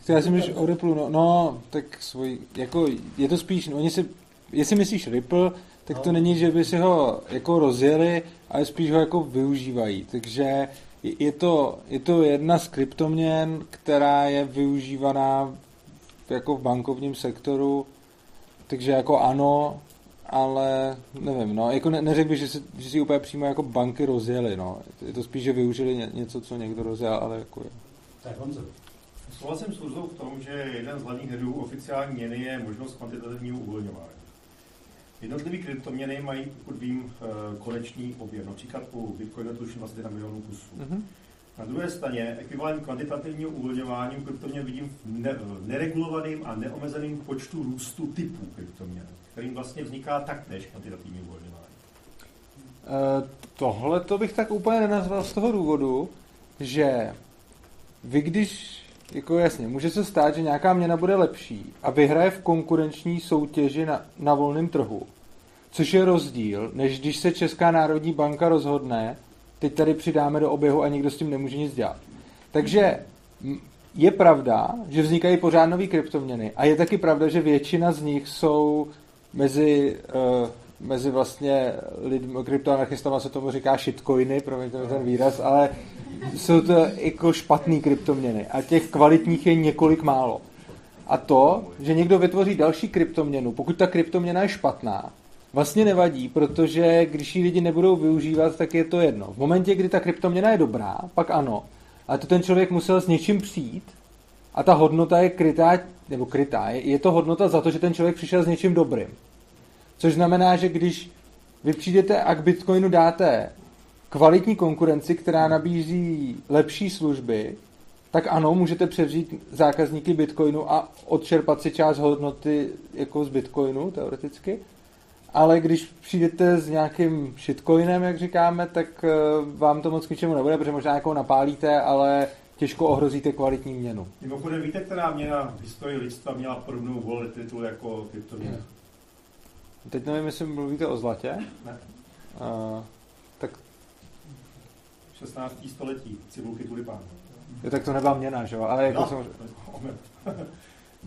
Tak já si mluvíš o Ripple, no, no, tak svůj, jako je to spíš, no, oni si, jestli myslíš Ripple, tak to no. není, že by si ho jako rozjeli, ale spíš ho jako využívají. Takže je to, je to jedna z kryptoměn, která je využívaná jako v bankovním sektoru, takže jako ano, ale nevím, no, jako ne, neřekl bych, že si, že si úplně přímo jako banky rozjeli, no. Je to spíš, že využili ně, něco, co někdo rozjel, ale jako je. Tak Honzo. Souhlasím s Urzou v tom, že jeden z hlavních hedů oficiální měny je možnost kvantitativního uvolňování. Jednotlivé kryptoměny mají, pokud vím, eh, konečný objem. Například u Bitcoinu tuším 21 milionů kusů. Mm-hmm. Na druhé straně ekvivalent kvantitativního uvolňování kryptoměn vidím v ne, neregulovaným a neomezeným počtu růstu typů kryptoměn, kterým vlastně vzniká taktéž kvantitativní uvolňování. E, tohle to bych tak úplně nenazval z toho důvodu, že vy když, jako jasně, může se stát, že nějaká měna bude lepší a vyhraje v konkurenční soutěži na, na volném trhu, což je rozdíl, než když se Česká národní banka rozhodne, teď tady přidáme do oběhu a nikdo s tím nemůže nic dělat. Takže je pravda, že vznikají pořád nové kryptoměny a je taky pravda, že většina z nich jsou mezi, uh, mezi vlastně lidmi, kryptoanarchistama se tomu říká shitcoiny, promiňte mi ten výraz, ale jsou to jako špatný kryptoměny a těch kvalitních je několik málo. A to, že někdo vytvoří další kryptoměnu, pokud ta kryptoměna je špatná, vlastně nevadí, protože když ji lidi nebudou využívat, tak je to jedno. V momentě, kdy ta kryptoměna je dobrá, pak ano, ale to ten člověk musel s něčím přijít a ta hodnota je krytá, nebo krytá, je, je to hodnota za to, že ten člověk přišel s něčím dobrým. Což znamená, že když vy přijdete a k Bitcoinu dáte kvalitní konkurenci, která nabízí lepší služby, tak ano, můžete převzít zákazníky Bitcoinu a odčerpat si část hodnoty jako z Bitcoinu, teoreticky ale když přijdete s nějakým shitcoinem, jak říkáme, tak eh, vám to moc k ničemu nebude, protože možná jako napálíte, ale těžko ohrozíte kvalitní měnu. Mimochodem, víte, která měna v historii lidstva měla podobnou volatilitu jako kryptoměna? Teď nevím, jestli mluvíte o zlatě. Ne. Uh, tak 16. století, cibulky tulipán. Jo, tak to nebyla měna, že jo? Ale jako no, samozřejmě... [laughs]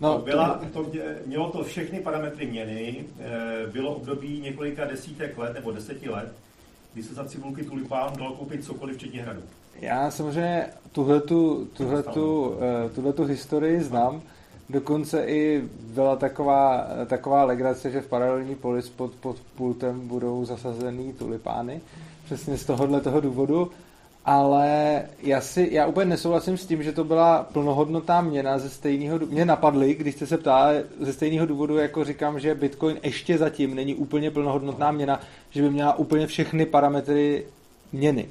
No, byla, to, mělo to všechny parametry měny, eh, bylo období několika desítek let nebo deseti let, kdy se za cibulky tulipán dalo koupit cokoliv, včetně hradu. Já samozřejmě tuhletu, tuhletu, eh, tuhletu historii znám. Dokonce i byla taková, taková legrace, že v paralelní polis pod, pod pultem budou zasazený tulipány. Přesně z tohohle toho důvodu ale já, si, já úplně nesouhlasím s tím, že to byla plnohodnotná měna ze stejného Mě napadly, když jste se ptali, ze stejného důvodu, jako říkám, že Bitcoin ještě zatím není úplně plnohodnotná měna, že by měla úplně všechny parametry měny.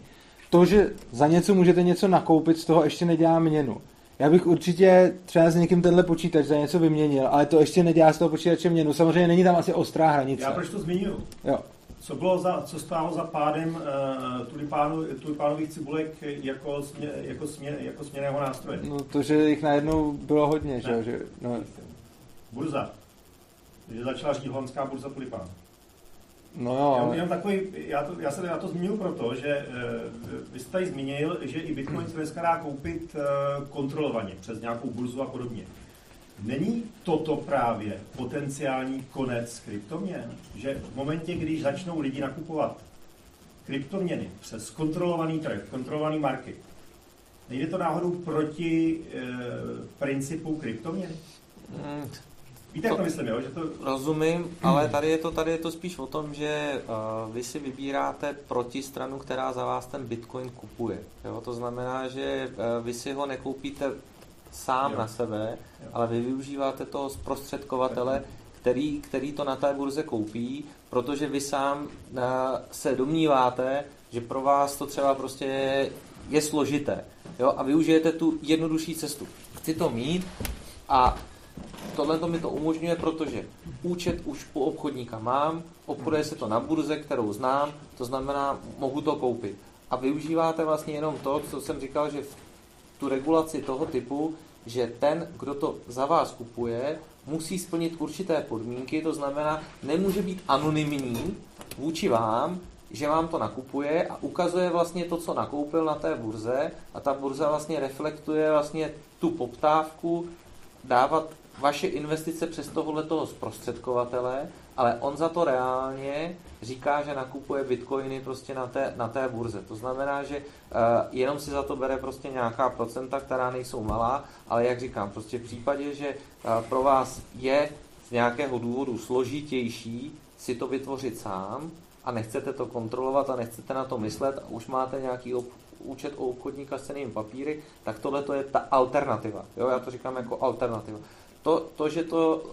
To, že za něco můžete něco nakoupit, z toho ještě nedělá měnu. Já bych určitě třeba s někým tenhle počítač za něco vyměnil, ale to ještě nedělá z toho počítače měnu. Samozřejmě není tam asi ostrá hranice. Já proč to zmiňuji? Jo. Co, bylo za, co stálo za pádem uh, tulipánu, tulipánových cibulek jako, smě, jako, smě, jako směného nástroje? No to, že jich najednou bylo hodně, že, že no. Burza. Že začala řídit holandská burza tulipán. No jo. Jenom takový, já, to, já se na to zmínil proto, že uh, vy jste tady zmínil, že i Bitcoin se dneska dá koupit uh, kontrolovaně přes nějakou burzu a podobně. Není toto právě potenciální konec kryptoměn? Že v momentě, když začnou lidi nakupovat kryptoměny přes kontrolovaný trh, kontrolovaný market, nejde to náhodou proti e, principu kryptoměny? Hmm. Víte, jak to myslím, jo? Že to... Rozumím, ale tady je to, tady je to spíš o tom, že uh, vy si vybíráte protistranu, která za vás ten Bitcoin kupuje. Jo? To znamená, že uh, vy si ho nekoupíte sám jo. na sebe, jo. ale vy využíváte toho zprostředkovatele, který, který to na té burze koupí, protože vy sám uh, se domníváte, že pro vás to třeba prostě je složité. Jo? A využijete tu jednodušší cestu. Chci to mít a tohle to mi to umožňuje, protože účet už u obchodníka mám, obchoduje se to na burze, kterou znám, to znamená, mohu to koupit. A využíváte vlastně jenom to, co jsem říkal, že v tu regulaci toho typu, že ten, kdo to za vás kupuje, musí splnit určité podmínky, to znamená, nemůže být anonymní vůči vám, že vám to nakupuje a ukazuje vlastně to, co nakoupil na té burze a ta burza vlastně reflektuje vlastně tu poptávku dávat vaše investice přes tohohle toho zprostředkovatele, ale on za to reálně říká, že nakupuje bitcoiny prostě na té, na té burze. To znamená, že uh, jenom si za to bere prostě nějaká procenta, která nejsou malá, ale jak říkám, prostě v případě, že uh, pro vás je z nějakého důvodu složitější si to vytvořit sám a nechcete to kontrolovat a nechcete na to myslet a už máte nějaký ob, účet u obchodníka s cenými papíry, tak tohle to je ta alternativa. Jo, já to říkám jako alternativa to, to že to,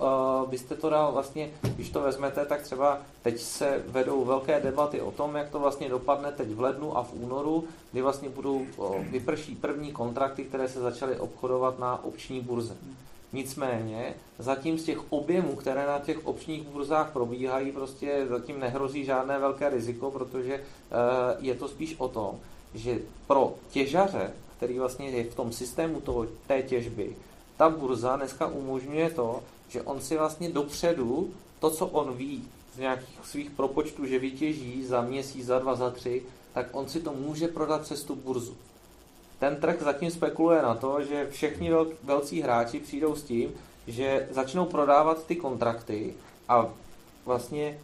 uh, byste to dal vlastně, když to vezmete, tak třeba teď se vedou velké debaty o tom, jak to vlastně dopadne teď v lednu a v únoru, kdy vlastně budou uh, vyprší první kontrakty, které se začaly obchodovat na obční burze. Nicméně zatím z těch objemů, které na těch občních burzách probíhají, prostě zatím nehrozí žádné velké riziko, protože uh, je to spíš o tom, že pro těžaře, který vlastně je v tom systému toho, té těžby, ta burza dneska umožňuje to, že on si vlastně dopředu to, co on ví z nějakých svých propočtů, že vytěží za měsíc, za dva, za tři, tak on si to může prodat přes tu burzu. Ten trh zatím spekuluje na to, že všichni velcí hráči přijdou s tím, že začnou prodávat ty kontrakty a vlastně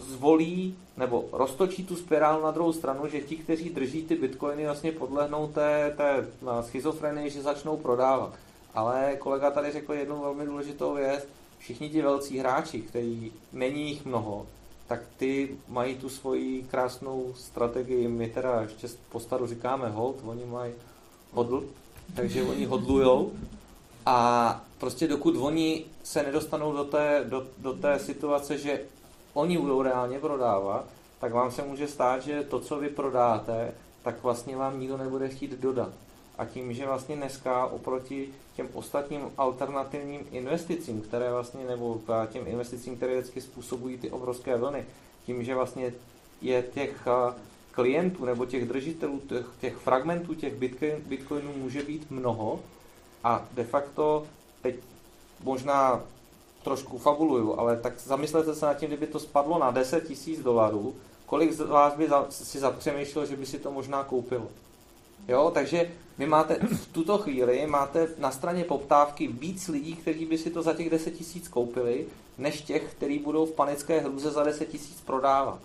zvolí nebo roztočí tu spirálu na druhou stranu, že ti, kteří drží ty bitcoiny, vlastně podlehnou té, té schizofrenii, že začnou prodávat. Ale kolega tady řekl jednu velmi důležitou věc. Všichni ti velcí hráči, který není jich mnoho, tak ty mají tu svoji krásnou strategii. My teda ještě po staru říkáme hold, oni mají hodl, takže oni hodlujou. A prostě dokud oni se nedostanou do té, do, do té situace, že oni budou reálně prodávat, tak vám se může stát, že to, co vy prodáte, tak vlastně vám nikdo nebude chtít dodat. A tím, že vlastně dneska oproti těm ostatním alternativním investicím, které vlastně, nebo těm investicím, které vždycky způsobují ty obrovské vlny, tím, že vlastně je těch klientů nebo těch držitelů, těch, těch fragmentů těch bitcoin, bitcoinů může být mnoho a de facto teď možná trošku fabuluju, ale tak zamyslete se nad tím, kdyby to spadlo na 10 tisíc dolarů, kolik z vás by za, si zapřemýšlel, že by si to možná koupilo. Jo, takže vy máte v tuto chvíli máte na straně poptávky víc lidí, kteří by si to za těch 10 tisíc koupili, než těch, kteří budou v panické hruze za 10 tisíc prodávat.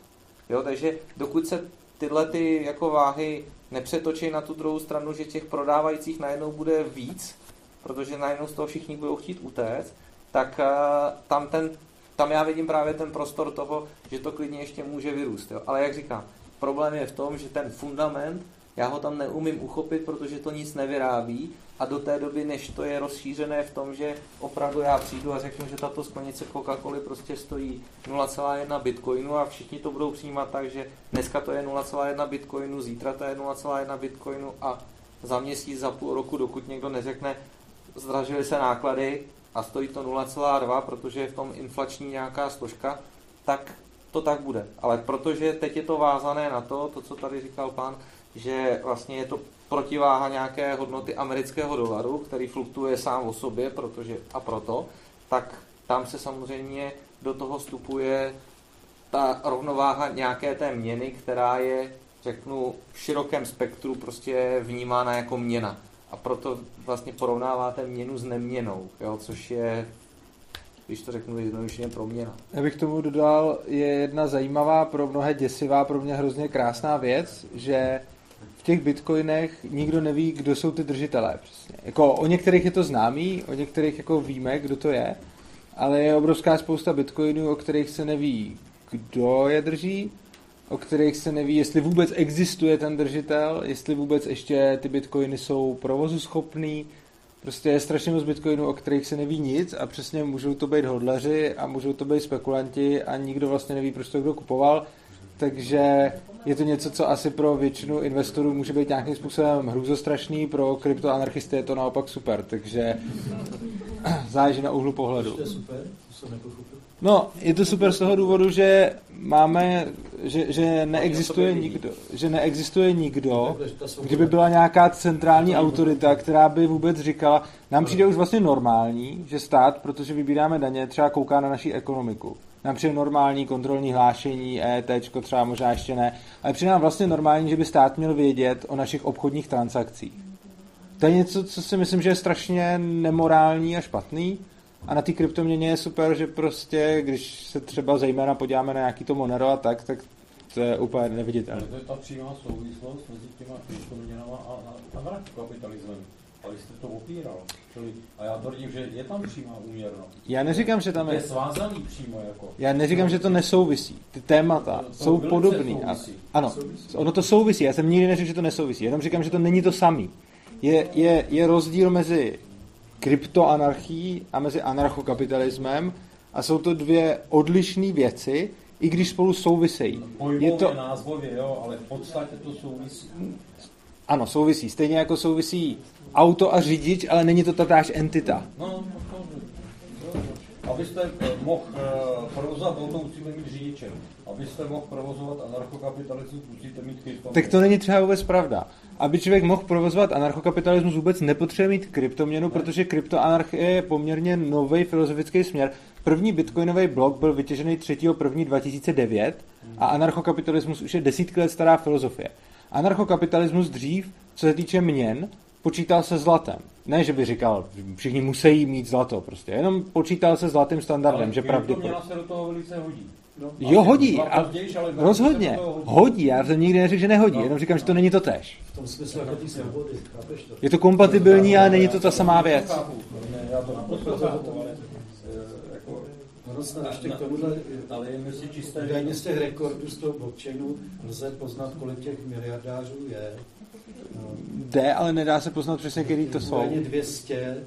Jo, takže dokud se tyhle ty jako váhy nepřetočí na tu druhou stranu, že těch prodávajících najednou bude víc, protože najednou z toho všichni budou chtít utéct, tak uh, tam, ten, tam já vidím právě ten prostor toho, že to klidně ještě může vyrůst. Jo. Ale jak říkám, problém je v tom, že ten fundament, já ho tam neumím uchopit, protože to nic nevyrábí a do té doby, než to je rozšířené v tom, že opravdu já přijdu a řeknu, že tato sklenice Coca-Coly prostě stojí 0,1 bitcoinu a všichni to budou přijímat tak, že dneska to je 0,1 bitcoinu, zítra to je 0,1 bitcoinu a za měsíc, za půl roku, dokud někdo neřekne, zdražily se náklady, a stojí to 0,2, protože je v tom inflační nějaká složka, tak to tak bude. Ale protože teď je to vázané na to, to, co tady říkal pán, že vlastně je to protiváha nějaké hodnoty amerického dolaru, který fluktuje sám o sobě, protože a proto, tak tam se samozřejmě do toho vstupuje ta rovnováha nějaké té měny, která je, řeknu, v širokém spektru prostě vnímána jako měna a proto vlastně porovnáváte měnu s neměnou, jo, což je, když to řeknu jednoduše, proměna. Já bych tomu dodal, je jedna zajímavá, pro mnohé děsivá, pro mě hrozně krásná věc, že v těch bitcoinech nikdo neví, kdo jsou ty držitelé. Přesně. Jako o některých je to známý, o některých jako víme, kdo to je, ale je obrovská spousta bitcoinů, o kterých se neví, kdo je drží o kterých se neví, jestli vůbec existuje ten držitel, jestli vůbec ještě ty bitcoiny jsou provozu schopný. Prostě je strašně moc bitcoinů, o kterých se neví nic a přesně můžou to být hodlaři a můžou to být spekulanti a nikdo vlastně neví, proč to kdo kupoval. takže je to něco, co asi pro většinu investorů může být nějakým způsobem hrůzostrašný, pro kryptoanarchisty je to naopak super, takže [clears throat] záleží na úhlu pohledu. To je super, to jsem nepochopil. No, je to super z toho důvodu, že máme, že, že neexistuje nikdo, že neexistuje nikdo, kdyby byla nějaká centrální autorita, která by vůbec říkala, nám přijde už vlastně normální, že stát, protože vybíráme daně, třeba kouká na naší ekonomiku. Nám přijde normální kontrolní hlášení, ET, třeba možná ještě ne, ale přijde nám vlastně normální, že by stát měl vědět o našich obchodních transakcích. To je něco, co si myslím, že je strašně nemorální a špatný, a na té kryptoměně je super, že prostě, když se třeba zejména podíváme na nějaký to Monero a tak, tak to je úplně neviditelné. To je ta přímá souvislost mezi těma kryptoměnama a, a anarchokapitalismem. Ale jste to opíral. Čili, a já tvrdím, že je tam přímá úměrnost. Já neříkám, že tam je. je... Svázaný přímo jako. Já neříkám, že to nesouvisí. Ty témata To- to jsou podobný. A, souvisí. ano, ono to souvisí. Já jsem nikdy neřekl, že to nesouvisí. Jenom říkám, že to není to samý. Je, je, je rozdíl mezi kryptoanarchií a mezi anarchokapitalismem a jsou to dvě odlišné věci, i když spolu souvisejí. Pojmově, Je to, názvově, jo, ale v podstatě to souvisí. ano, souvisí. Stejně jako souvisí auto a řidič, ale není to tatáž entita. No, no, to, to, Abyste eh, mohl eh, provozovat auto, musíte mít řidiče. Abyste mohl provozovat anarchokapitalismus, musíte mít kryptoměny. Tak to není třeba vůbec pravda. Aby člověk mohl provozovat anarchokapitalismus, vůbec nepotřebuje mít kryptoměnu, protože kryptoanarchie je poměrně nový filozofický směr. První bitcoinový blok byl vytěžený 3.1.2009 a anarchokapitalismus už je desítky let stará filozofie. Anarchokapitalismus dřív, co se týče měn, počítal se zlatem. Ne, že by říkal, všichni musí mít zlato, prostě. Jenom počítal se zlatým standardem, Ale že pravděpodobně. se do toho velice hodí. Jo, hodí. Dva A ale rozhodně. hodí. Hodí. Já jsem nikdy neřekl, že nehodí. No. Jenom říkám, že to není to tež. V tom smyslu jako té svobody, chápeš to? Je to kompatibilní, ale není to ta samá věc. Ne, já to naprosto chápu, ale Ono snad ještě k tomuhle, ale je si čisté z těch rekordů z toho blockchainu lze poznat, kolik těch miliardářů je. Jde, ale nedá se poznat přesně, který to jsou. Údajně 200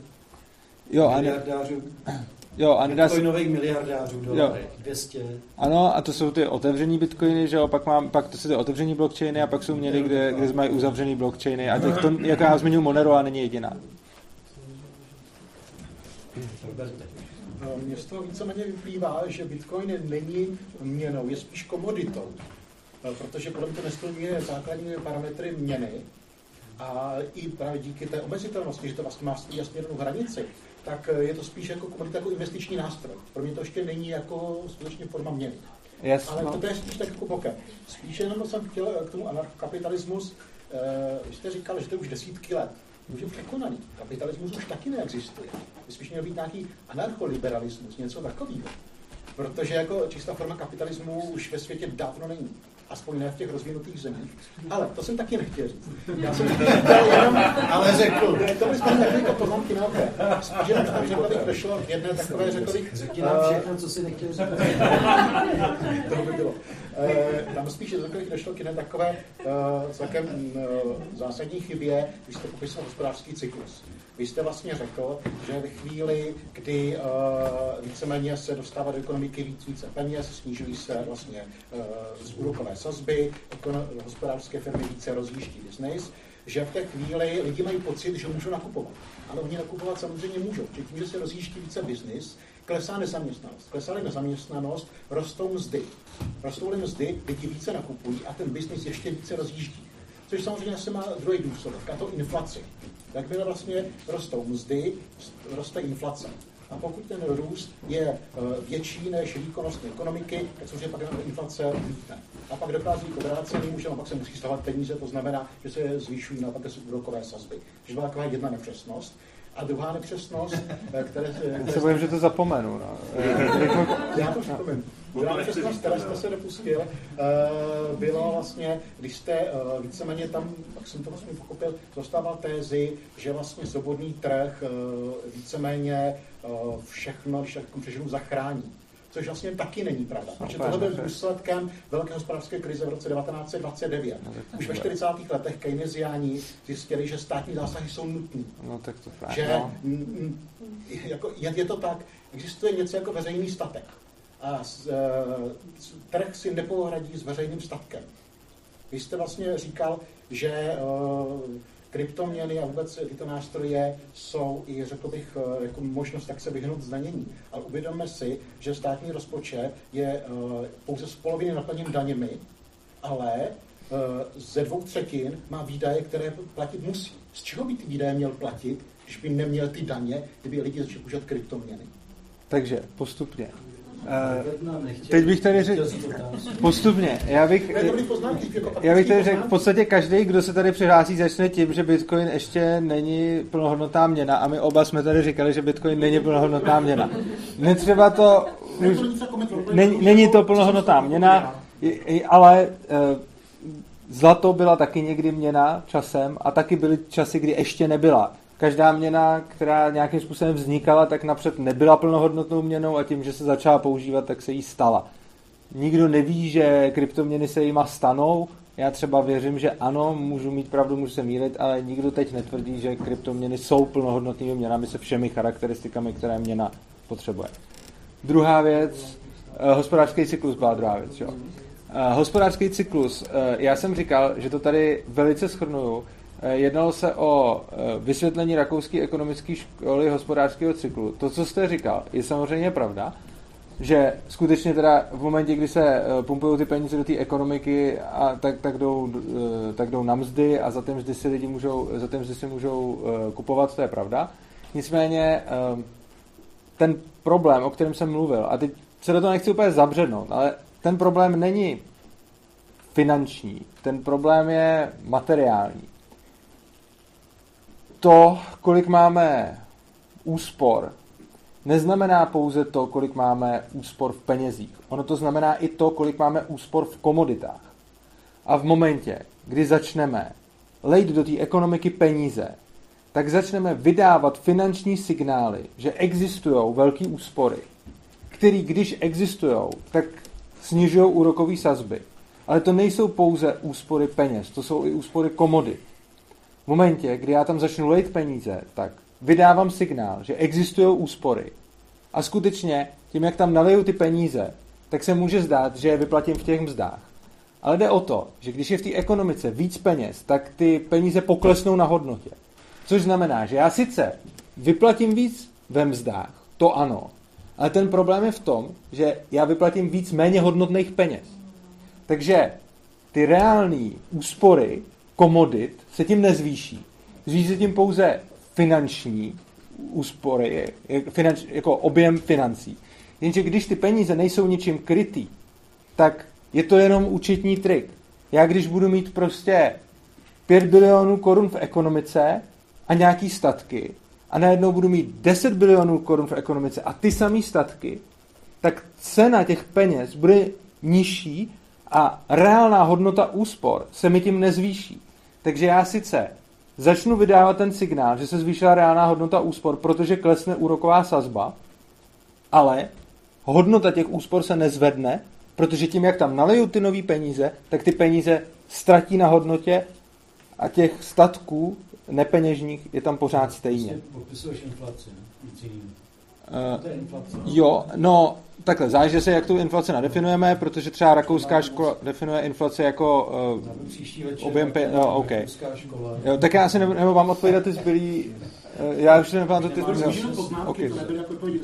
Jo, a, ne, miliardářů, jo, a nedá se, bitcoinových miliardářů dolarů. 200. ano, a to jsou ty otevřený bitcoiny, že jo, pak, mám, pak to jsou ty otevřený blockchainy a pak jsou měny, kde, kde mají uzavřený blockchainy a těch to, jako já zmiňuji Monero, a není jediná. Roberte. Mně z toho víceméně vyplývá, že Bitcoin není měnou, je spíš komoditou. Eh, Protože podle mě to nesplňuje základní parametry měny a i právě díky té omezitelnosti, že to vlastně má jasně danou hranici, tak eh, je to spíš jako komodita, jako investiční nástroj. Pro mě to ještě není jako skutečně forma měny. Yes, Ale no. to je spíš tak jako bokem. Spíše jenom jsem chtěl eh, k tomu anarchokapitalismus. Eh, Vy jste říkal, že to je už desítky let. Už je překonaný. Kapitalismus už taky neexistuje. By spíš měl být nějaký anarcholiberalismus, něco takového. Protože jako čistá forma kapitalismu už ve světě dávno není. Aspoň ne v těch rozvinutých zemích. Ale to jsem taky nechtěl říct. Já jsem chtěl [laughs] jenom, ale řekl. To by jsme takový jako poznámky na okraj. Spíš jenom tam řekl bych, došlo k jedné takové, řekl bych, Řekni nám všechno, co si nechtěl říct. [laughs] to by bylo. Eh, Tam spíš takových došlo k jedné takové eh, celkem eh, zásadní chybě, když jste popisoval hospodářský cyklus. Vy jste vlastně řekl, že ve chvíli, kdy eh, víceméně se dostává do ekonomiky víc více peněz, snižují se vlastně eh, z úrokové sazby, hospodářské firmy více rozjíždí biznis, že v té chvíli lidi mají pocit, že můžou nakupovat. Ale oni nakupovat samozřejmě můžou, že tím, že se rozjíždí více biznis, klesá nezaměstnanost. Klesá nezaměstnanost, rostou mzdy. Rostou mzdy, lidi více nakupují a ten biznis ještě více rozjíždí. Což samozřejmě se má druhý důsledek, a to inflaci. Jakmile vlastně rostou mzdy, roste inflace. A pokud ten růst je eh, větší než výkonnost ekonomiky, tak samozřejmě pak inflace vítne. A pak dochází k obrácení, že pak se musí stávat peníze, to znamená, že se zvyšují naopak jsou úrokové sazby. Takže byla taková jedna nepřesnost. A druhá nepřesnost, eh, které, Já se bojím, že to zapomenu. No. já to připomenu. Druhá nepřesnost, které jste se dopustil, eh, byla vlastně, když jste eh, víceméně tam, tak jsem to vlastně pochopil, zastával tézy, že vlastně svobodný trh eh, víceméně eh, všechno, když tak přeženu, zachrání. Což vlastně taky není pravda. Protože tohle byl důsledkem velké hospodářské krize v roce 1929. Už ve 40. letech keynesiáni zjistili, že státní zásahy jsou nutné no tak to fakt, že no. jako je, je to tak, existuje něco jako veřejný statek. A uh, trh si nepohradí s veřejným statkem. Vy jste vlastně říkal, že uh, kryptoměny a vůbec tyto nástroje jsou i, řekl bych, jako možnost, jak se vyhnout zdanění. Ale uvědomme si, že státní rozpočet je uh, pouze z poloviny naplněn daněmi, ale ze dvou třetin má výdaje, které platit musí. Z čeho by ty výdaje měl platit, když by neměl ty daně, kdyby lidi začali používat kryptoměny? Takže postupně. Uh, teď bych tady řekl postupně. Já bych, já bych tady řekl, v podstatě každý, kdo se tady přihlásí, začne tím, že Bitcoin ještě není plnohodnotná měna a my oba jsme tady říkali, že Bitcoin není plnohodnotná měna. Netřeba to, už, není, není to plnohodnotná měna, ale uh, zlato byla taky někdy měna časem a taky byly časy, kdy ještě nebyla každá měna, která nějakým způsobem vznikala, tak napřed nebyla plnohodnotnou měnou a tím, že se začala používat, tak se jí stala. Nikdo neví, že kryptoměny se jima stanou. Já třeba věřím, že ano, můžu mít pravdu, můžu se mílit, ale nikdo teď netvrdí, že kryptoměny jsou plnohodnotnými měnami se všemi charakteristikami, které měna potřebuje. Druhá věc, eh, hospodářský cyklus byla druhá věc. Jo. Eh, hospodářský cyklus, eh, já jsem říkal, že to tady velice schrnuju, jednalo se o eh, vysvětlení rakouské ekonomické školy hospodářského cyklu. To, co jste říkal, je samozřejmě pravda, že skutečně teda v momentě, kdy se eh, pumpují ty peníze do té ekonomiky, a tak, tak, jdou, tak jdou na mzdy a za ty mzdy si lidi můžou, za ty mzdy si můžou kupovat, to je pravda. Nicméně ten problém, o kterém jsem mluvil, a teď se do toho nechci úplně zabřednout, ale ten problém není finanční, ten problém je materiální to, kolik máme úspor, neznamená pouze to, kolik máme úspor v penězích. Ono to znamená i to, kolik máme úspor v komoditách. A v momentě, kdy začneme lejt do té ekonomiky peníze, tak začneme vydávat finanční signály, že existují velké úspory, které, když existují, tak snižují úrokové sazby. Ale to nejsou pouze úspory peněz, to jsou i úspory komodit. V momentě, kdy já tam začnu lejt peníze, tak vydávám signál, že existují úspory. A skutečně, tím, jak tam naleju ty peníze, tak se může zdát, že je vyplatím v těch mzdách. Ale jde o to, že když je v té ekonomice víc peněz, tak ty peníze poklesnou na hodnotě. Což znamená, že já sice vyplatím víc ve mzdách, to ano, ale ten problém je v tom, že já vyplatím víc méně hodnotných peněz. Takže ty reální úspory komodit se tím nezvýší. Zvýší se tím pouze finanční úspory, finanč, jako objem financí. Jenže když ty peníze nejsou ničím krytý, tak je to jenom účetní trik. Já když budu mít prostě 5 bilionů korun v ekonomice a nějaký statky a najednou budu mít 10 bilionů korun v ekonomice a ty samé statky, tak cena těch peněz bude nižší a reálná hodnota úspor se mi tím nezvýší. Takže já sice začnu vydávat ten signál, že se zvýšila reálná hodnota úspor, protože klesne úroková sazba, ale hodnota těch úspor se nezvedne, protože tím, jak tam naleju ty nové peníze, tak ty peníze ztratí na hodnotě a těch statků nepeněžních je tam pořád stejně. Popisuješ inflaci? Uh, jo, no takhle, záleží se, jak tu inflaci nadefinujeme, protože třeba rakouská škola definuje inflaci jako uh, objem pe... No, OK. Jo, tak já asi nebo, nebo mám odpovědět ty zbylý... Uh, já už se to ty... Jo. Okay.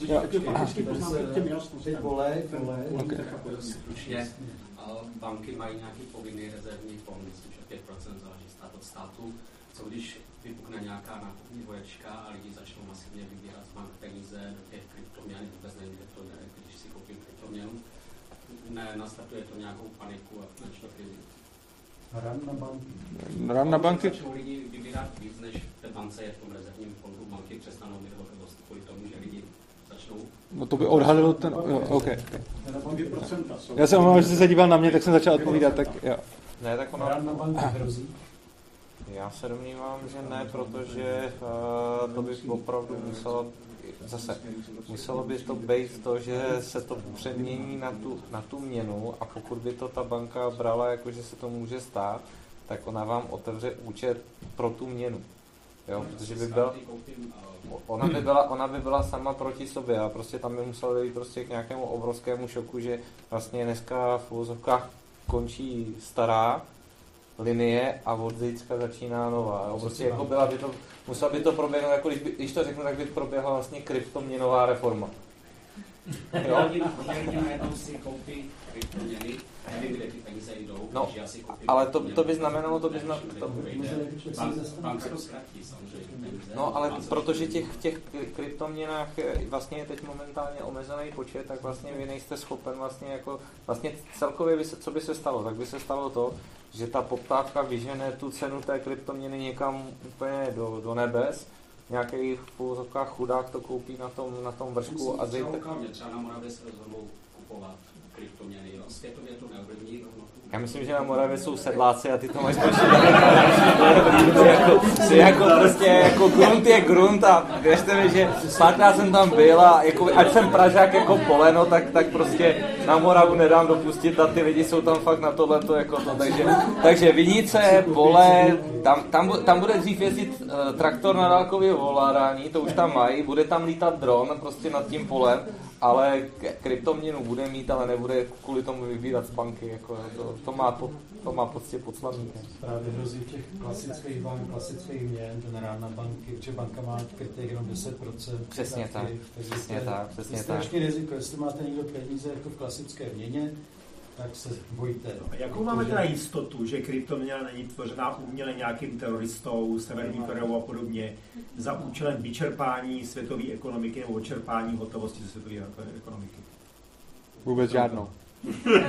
Jako. Okay. Banky mají nějaký povinný rezervní fond, myslím, že 5% záleží stát od státu. Co když vypukne nějaká nákupní voječka a lidi začnou masivně vybírat z bank peníze do těch kryptoměn, vůbec nevím, kde to jde, když si koupím kryptoměnu, ne, nastartuje to nějakou paniku a finanční krizi. Ran na banky. Ran na banky? Začnou lidi vybírat víc, než v té bance je v tom rezervním fondu, banky přestanou mít hotovost kvůli tomu, že lidi začnou... No to by odhalilo ten... Jo, OK. Já jsem omlouvám, že jsi se díval na mě, tak jsem začal odpovídat, tak jo. Ne, tak ono... Ran na banky hrozí. Já se domnívám, že ne, protože uh, to by opravdu muselo zase muselo by to být to, že se to přemění na tu, na tu měnu a pokud by to ta banka brala, jako že se to může stát, tak ona vám otevře účet pro tu měnu. Jo, protože by byl, ona by, byla, ona by byla sama proti sobě a prostě tam by muselo dojít prostě k nějakému obrovskému šoku, že vlastně dneska v končí stará linie a od zítřka začíná nová. Jo. Prostě jako byla by to, musela by to proběhnout, jako když, by, když to řeknu, tak by proběhla vlastně kryptoměnová reforma. Jo? Hodně najednou si koupí kryptoměny, nevím, kde ty peníze jdou, No, koupím ale to, to by znamenalo, to by znamenalo, to, bank samozřejmě peníze. No, ale protože to- těch, v těch kry- kryptoměnách je- vlastně je teď momentálně omezený počet, tak vlastně vy nejste schopen vlastně jako, vlastně celkově by se, co by se stalo? Tak by se stalo to, že ta poptávka vyžene tu cenu té kryptoměny někam úplně do, do nebes, nějaký v úvozovkách chudák to koupí na tom, na tom vršku a Třeba zítra, lokálně, třeba na Moravě se rozhodnou kupovat kryptoměny, jo. Světově to neovlivní. Já myslím, že na Moravě jsou sedláci a ty to máš počítat. [laughs] jako, si jako prostě, jako grunt je grunt a věřte mi, že párkrát jsem tam byl a jako, ať jsem Pražák jako poleno, tak, tak prostě na Moravu nedám dopustit a ty lidi jsou tam fakt na tohleto jako to. Takže, takže Vinice, pole, tam, tam, tam bude dřív jezdit uh, traktor na dálkově ovládání, to už tam mají, bude tam lítat dron prostě nad tím polem, ale kryptoměnu bude mít, ale nebude kvůli tomu vybírat z banky. Jako, to, to, má, po, to má prostě podslavník. Právě hrozí v těch klasických bank, klasických měn, ten rád na banky, protože banka má krytých jenom 10%. Přesně tak, přesně tak, přesně to je tak. strašný riziko, jestli máte někdo peníze jako v klasické měně, tak se bojíte. No. A jakou máme teda jistotu, že kryptoměna není tvořená uměle nějakým teroristou, Severní Koreou a podobně, za účelem vyčerpání světové ekonomiky nebo čerpání hotovosti ze světové ekonomiky? Vůbec žádnou. [laughs]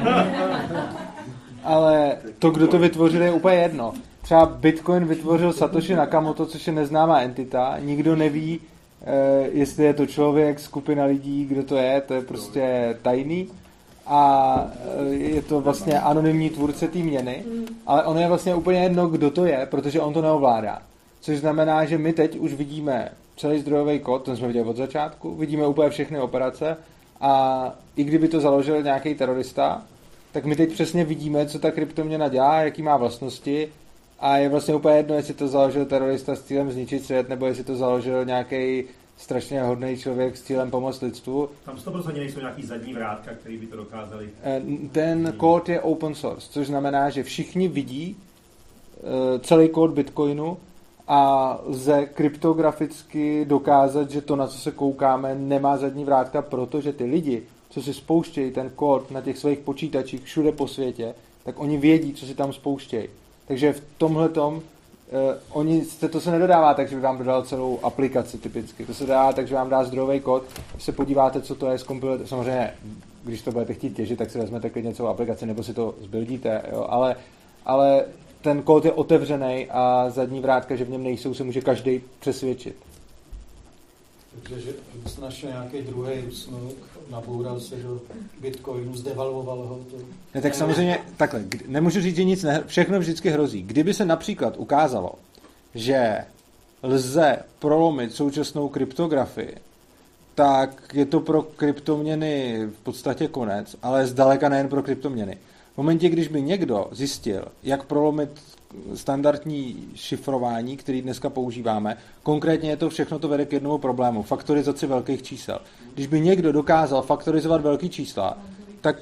Ale to, kdo to vytvořil, je úplně jedno. Třeba Bitcoin vytvořil Satoshi Nakamoto, což je neznámá entita. Nikdo neví, eh, jestli je to člověk, skupina lidí, kdo to je, to je prostě tajný. A eh, je to vlastně anonymní tvůrce té měny, ale ono je vlastně úplně jedno, kdo to je, protože on to neovládá. Což znamená, že my teď už vidíme celý zdrojový kód, ten jsme viděli od začátku, vidíme úplně všechny operace a i kdyby to založil nějaký terorista, tak my teď přesně vidíme, co ta kryptoměna dělá, jaký má vlastnosti a je vlastně úplně jedno, jestli to založil terorista s cílem zničit svět, nebo jestli to založil nějaký strašně hodný člověk s cílem pomoct lidstvu. Tam 100% nejsou nějaký zadní vrátka, který by to dokázali. Eh, Ten kód je open source, což znamená, že všichni vidí eh, celý kód Bitcoinu a lze kryptograficky dokázat, že to, na co se koukáme, nemá zadní vrátka, protože ty lidi, co si spouštějí ten kód na těch svých počítačích všude po světě, tak oni vědí, co si tam spouštějí. Takže v tomhle tom Uh, oni, to se nedodává tak, že by vám dodal celou aplikaci typicky. To se dá tak, že vám dá zdrojový kód, se podíváte, co to je, zkompilujete. Samozřejmě, když to budete chtít těžit, tak si vezmete klidně celou aplikaci, nebo si to zbildíte, jo? Ale, ale ten kód je otevřený a zadní vrátka, že v něm nejsou, se může každý přesvědčit. Takže že jste našel nějaký druhý rusnok, naboural se do bitcoinu, zdevalvoval ho. To... Ne, tak samozřejmě takhle, nemůžu říct, že nic ne, všechno vždycky hrozí. Kdyby se například ukázalo, že lze prolomit současnou kryptografii, tak je to pro kryptoměny v podstatě konec, ale zdaleka nejen pro kryptoměny. V momentě, když by někdo zjistil, jak prolomit standardní šifrování, který dneska používáme, konkrétně je to všechno to vede k jednomu problému, faktorizaci velkých čísel. Když by někdo dokázal faktorizovat velký čísla, tak,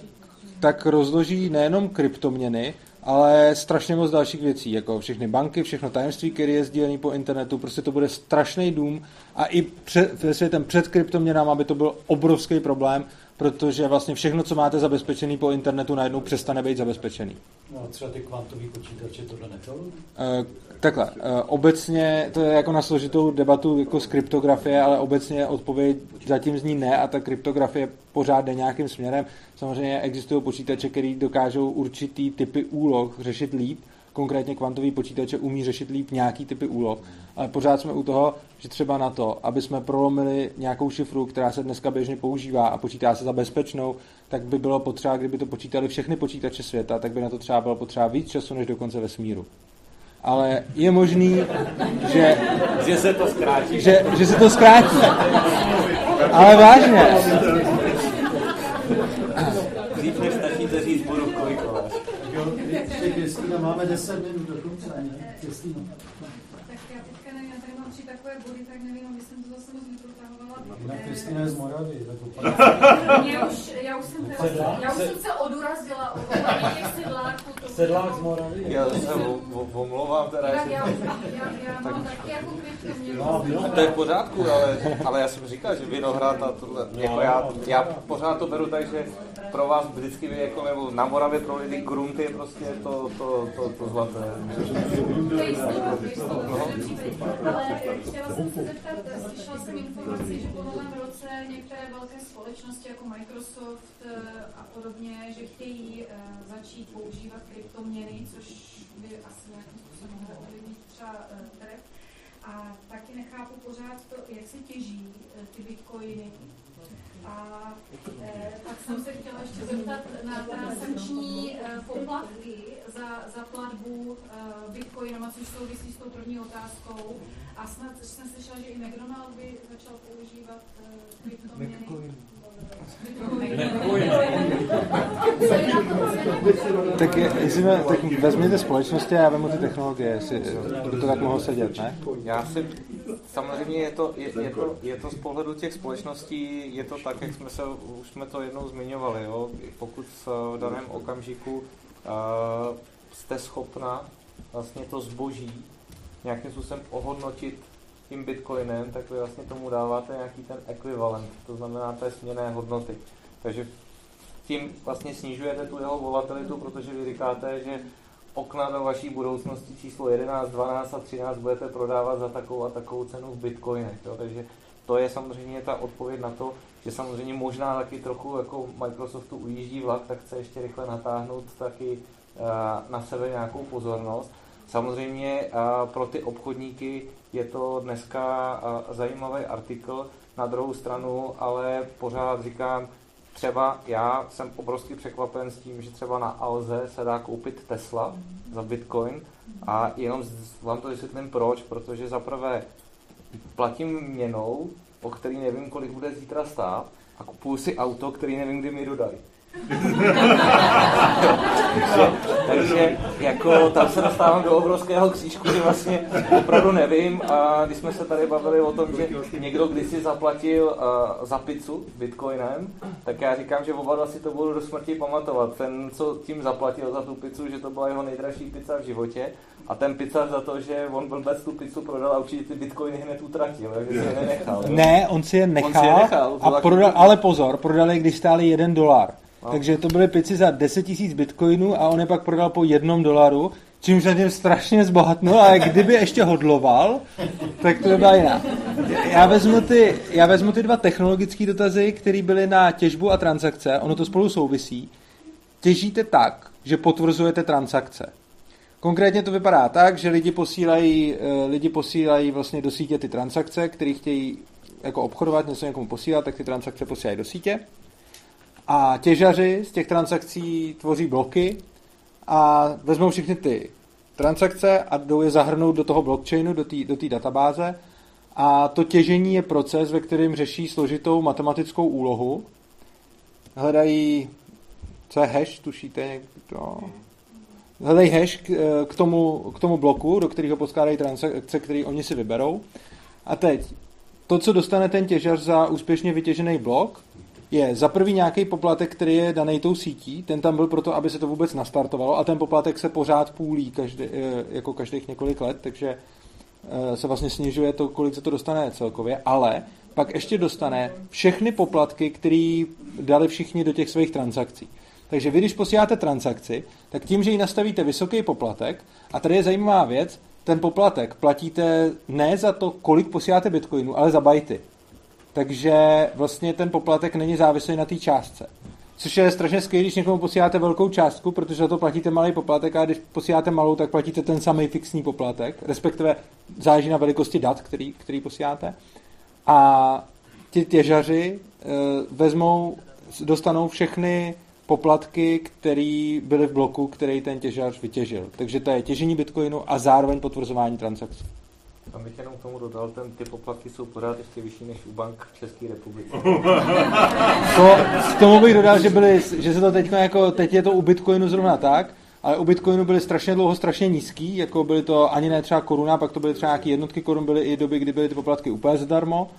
tak rozloží nejenom kryptoměny, ale strašně moc dalších věcí, jako všechny banky, všechno tajemství, které je sdílené po internetu, prostě to bude strašný dům a i před, ve světem před kryptoměnama by to byl obrovský problém, protože vlastně všechno, co máte zabezpečený po internetu, najednou přestane být zabezpečený. No, třeba ty kvantový počítače tohle neto? Eh, Takhle, eh, obecně to je jako na složitou debatu jako z kryptografie, ale obecně odpověď zatím zní ne a ta kryptografie pořád jde nějakým směrem. Samozřejmě existují počítače, které dokážou určitý typy úloh řešit líp, konkrétně kvantový počítače umí řešit líp nějaký typy úloh, ale pořád jsme u toho, že třeba na to, aby jsme prolomili nějakou šifru, která se dneska běžně používá a počítá se za bezpečnou, tak by bylo potřeba, kdyby to počítali všechny počítače světa, tak by na to třeba bylo potřeba víc času než dokonce vesmíru. Ale je možný, že, Že se to zkrátí. že, že se to zkrátí. Ale vážně. Dřív než stačíte říct, budu kolikovat. Tak jo, ještě Kristina, máme 10 minut do konce, ne? Kristina. Tak já teďka nevím, já tady mám tři takové body, tak nevím, aby jsem to zase moc neprotahovala. Kristýna je z Moravy, tak [laughs] Mě už, já už jsem, teda, já už jsem se odurazila od [laughs] těch sedláků. to Sedlák z Moravy. Já se omlouvám teda, Tak já, já, já mám taky jako kryptoměnu. No, To je v pořádku, ale, ale já jsem říkal, že Vinohrad a tohle, jako já, já pořád to beru tak, že pro vás vždycky vy jako, nebo na Moravě pro lidi grunt je prostě to, to, to, to zlaté. Případ. Ale chtěla jsem se zeptat, slyšela jsem informaci, že po novém roce některé velké společnosti jako Microsoft eh, a podobně, že chtějí eh, začít používat kryptoměny, což by asi nějakým způsobem mohlo ovlivnit třeba eh, trh. A taky nechápu pořád to, jak se těží ty bitcoiny. A pak jsem se chtěla ještě zeptat na transakční poplatky za, za platbu bitcoinama, což souvisí s tou první otázkou. A snad jsem slyšela, že i McDonald by začal používat eh, Tak, je, jestli mě, tak vezměte společnosti a já vemu ty technologie, jestli by to tak mohlo sedět, ne? Já si samozřejmě je to, je, je, to, je to z pohledu těch společností, je to tak, jak jsme se, už jsme to jednou zmiňovali, jo? pokud v daném okamžiku uh, jste schopna vlastně to zboží nějakým způsobem ohodnotit tím bitcoinem, tak vy vlastně tomu dáváte nějaký ten ekvivalent, to znamená té směné hodnoty. Takže tím vlastně snižujete tu jeho volatilitu, protože vy říkáte, že okna do vaší budoucnosti číslo 11, 12 a 13 budete prodávat za takovou a takovou cenu v bitcoinech. Jo? Takže to je samozřejmě ta odpověď na to, že samozřejmě možná taky trochu jako Microsoftu ujíždí vlak, tak chce ještě rychle natáhnout taky uh, na sebe nějakou pozornost. Samozřejmě uh, pro ty obchodníky je to dneska zajímavý artikl, na druhou stranu, ale pořád říkám, třeba já jsem obrovsky překvapen s tím, že třeba na Alze se dá koupit Tesla za Bitcoin a jenom vám to vysvětlím proč, protože za prvé platím měnou, o který nevím, kolik bude zítra stát a kupuju si auto, který nevím, kdy mi dodají. Takže, takže jako tam se dostávám do obrovského křížku, že vlastně opravdu nevím a když jsme se tady bavili o tom, že někdo kdysi zaplatil uh, za pizzu bitcoinem, tak já říkám, že oba dva si to budu do smrti pamatovat. Ten, co tím zaplatil za tu pizzu, že to byla jeho nejdražší pizza v životě a ten pizzař za to, že on blbec tu pizzu prodal a určitě ty bitcoiny hned utratil, že si je nenechal. Ne, on si je nechal, On si je nechal, a prodal, ale pozor, prodali, když stáli jeden dolar. Takže to byly pici za 10 000 bitcoinů a on je pak prodal po jednom dolaru, čímž na něm strašně zbohatnul, ale kdyby ještě hodloval, tak to by byla jiná. Já vezmu ty, já vezmu ty dva technologické dotazy, které byly na těžbu a transakce, ono to spolu souvisí. Těžíte tak, že potvrzujete transakce. Konkrétně to vypadá tak, že lidi posílají, eh, lidi posílají vlastně do sítě ty transakce, které chtějí jako obchodovat, něco někomu posílat, tak ty transakce posílají do sítě. A těžaři z těch transakcí tvoří bloky a vezmou všechny ty transakce a jdou je zahrnout do toho blockchainu, do té do databáze. A to těžení je proces, ve kterém řeší složitou matematickou úlohu. Hledají, co je hash, tušíte někdo? Hledají hash k, k, tomu, k tomu bloku, do kterého poskládají transakce, které oni si vyberou. A teď, to, co dostane ten těžař za úspěšně vytěžený blok, je za prvý nějaký poplatek, který je daný tou sítí, ten tam byl proto, aby se to vůbec nastartovalo a ten poplatek se pořád půlí každý, eh, jako každých několik let, takže eh, se vlastně snižuje to, kolik se to dostane celkově, ale pak ještě dostane všechny poplatky, které dali všichni do těch svých transakcí. Takže vy, když posíláte transakci, tak tím, že ji nastavíte vysoký poplatek, a tady je zajímavá věc, ten poplatek platíte ne za to, kolik posíláte bitcoinu, ale za bajty. Takže vlastně ten poplatek není závislý na té částce. Což je strašně skvělé, když někomu posíláte velkou částku, protože za to platíte malý poplatek, a když posíláte malou, tak platíte ten samý fixní poplatek, respektive záleží na velikosti dat, který, který posíláte. A ti těžaři e, vezmou, dostanou všechny poplatky, které byly v bloku, který ten těžař vytěžil. Takže to je těžení bitcoinu a zároveň potvrzování transakcí. Tam bych jenom k tomu dodal, ten, ty poplatky jsou pořád ještě vyšší než u bank v České republice. [laughs] To, k tomu bych dodal, že, byly, že se to teď jako, teď je to u Bitcoinu zrovna tak, ale u Bitcoinu byly strašně dlouho strašně nízký, jako byly to ani ne třeba koruna, pak to byly třeba nějaké jednotky korun, byly i doby, kdy byly ty poplatky úplně zadarmo.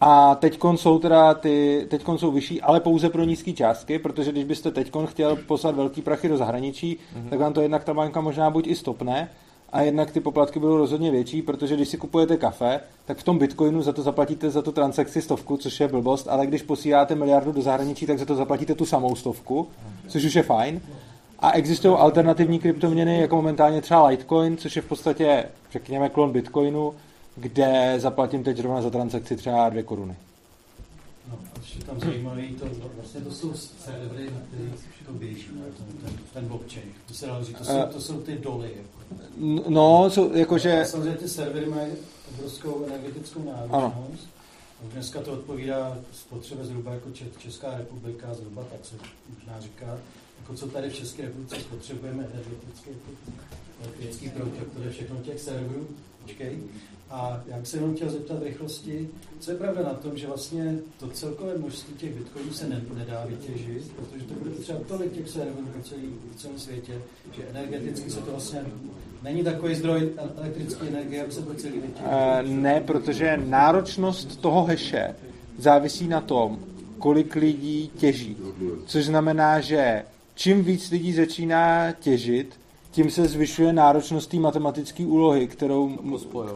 A teď jsou teda ty, teď jsou vyšší, ale pouze pro nízké částky, protože když byste teď chtěl poslat velký prachy do zahraničí, mm-hmm. tak vám to jednak ta banka možná buď i stopne, a jednak ty poplatky budou rozhodně větší, protože když si kupujete kafe, tak v tom bitcoinu za to zaplatíte za tu transakci stovku, což je blbost, ale když posíláte miliardu do zahraničí, tak za to zaplatíte tu samou stovku, což už je fajn. A existují alternativní kryptoměny, jako momentálně třeba Litecoin, což je v podstatě, řekněme, klon bitcoinu, kde zaplatím teď zrovna za transakci třeba dvě koruny. No, a tam zajímavý, to, vlastně to jsou servery, na kterých to běží, ten, ten blockchain. To se dá říct, to jsou, to jsou ty doly. Jako. No, jsou, jakože... Samozřejmě ty servery mají obrovskou energetickou náročnost. Dneska to odpovídá spotřebe zhruba jako Česká republika, zhruba tak se možná říká, jako co tady v České republice spotřebujeme energetický, elektrický proud, to je všechno těch serverů. Počkej. A já bych se jenom chtěl zeptat v rychlosti, co je pravda na tom, že vlastně to celkové množství těch bitcoinů se ne, nedá vytěžit, protože to bude třeba tolik těch serverů v, celý, v celém světě, že energeticky se to vlastně není takový zdroj elektrické energie, aby se to celý vytěžil. Uh, ne, protože náročnost toho heše závisí na tom, kolik lidí těží. Což znamená, že čím víc lidí začíná těžit, tím se zvyšuje náročnost té matematické úlohy, kterou,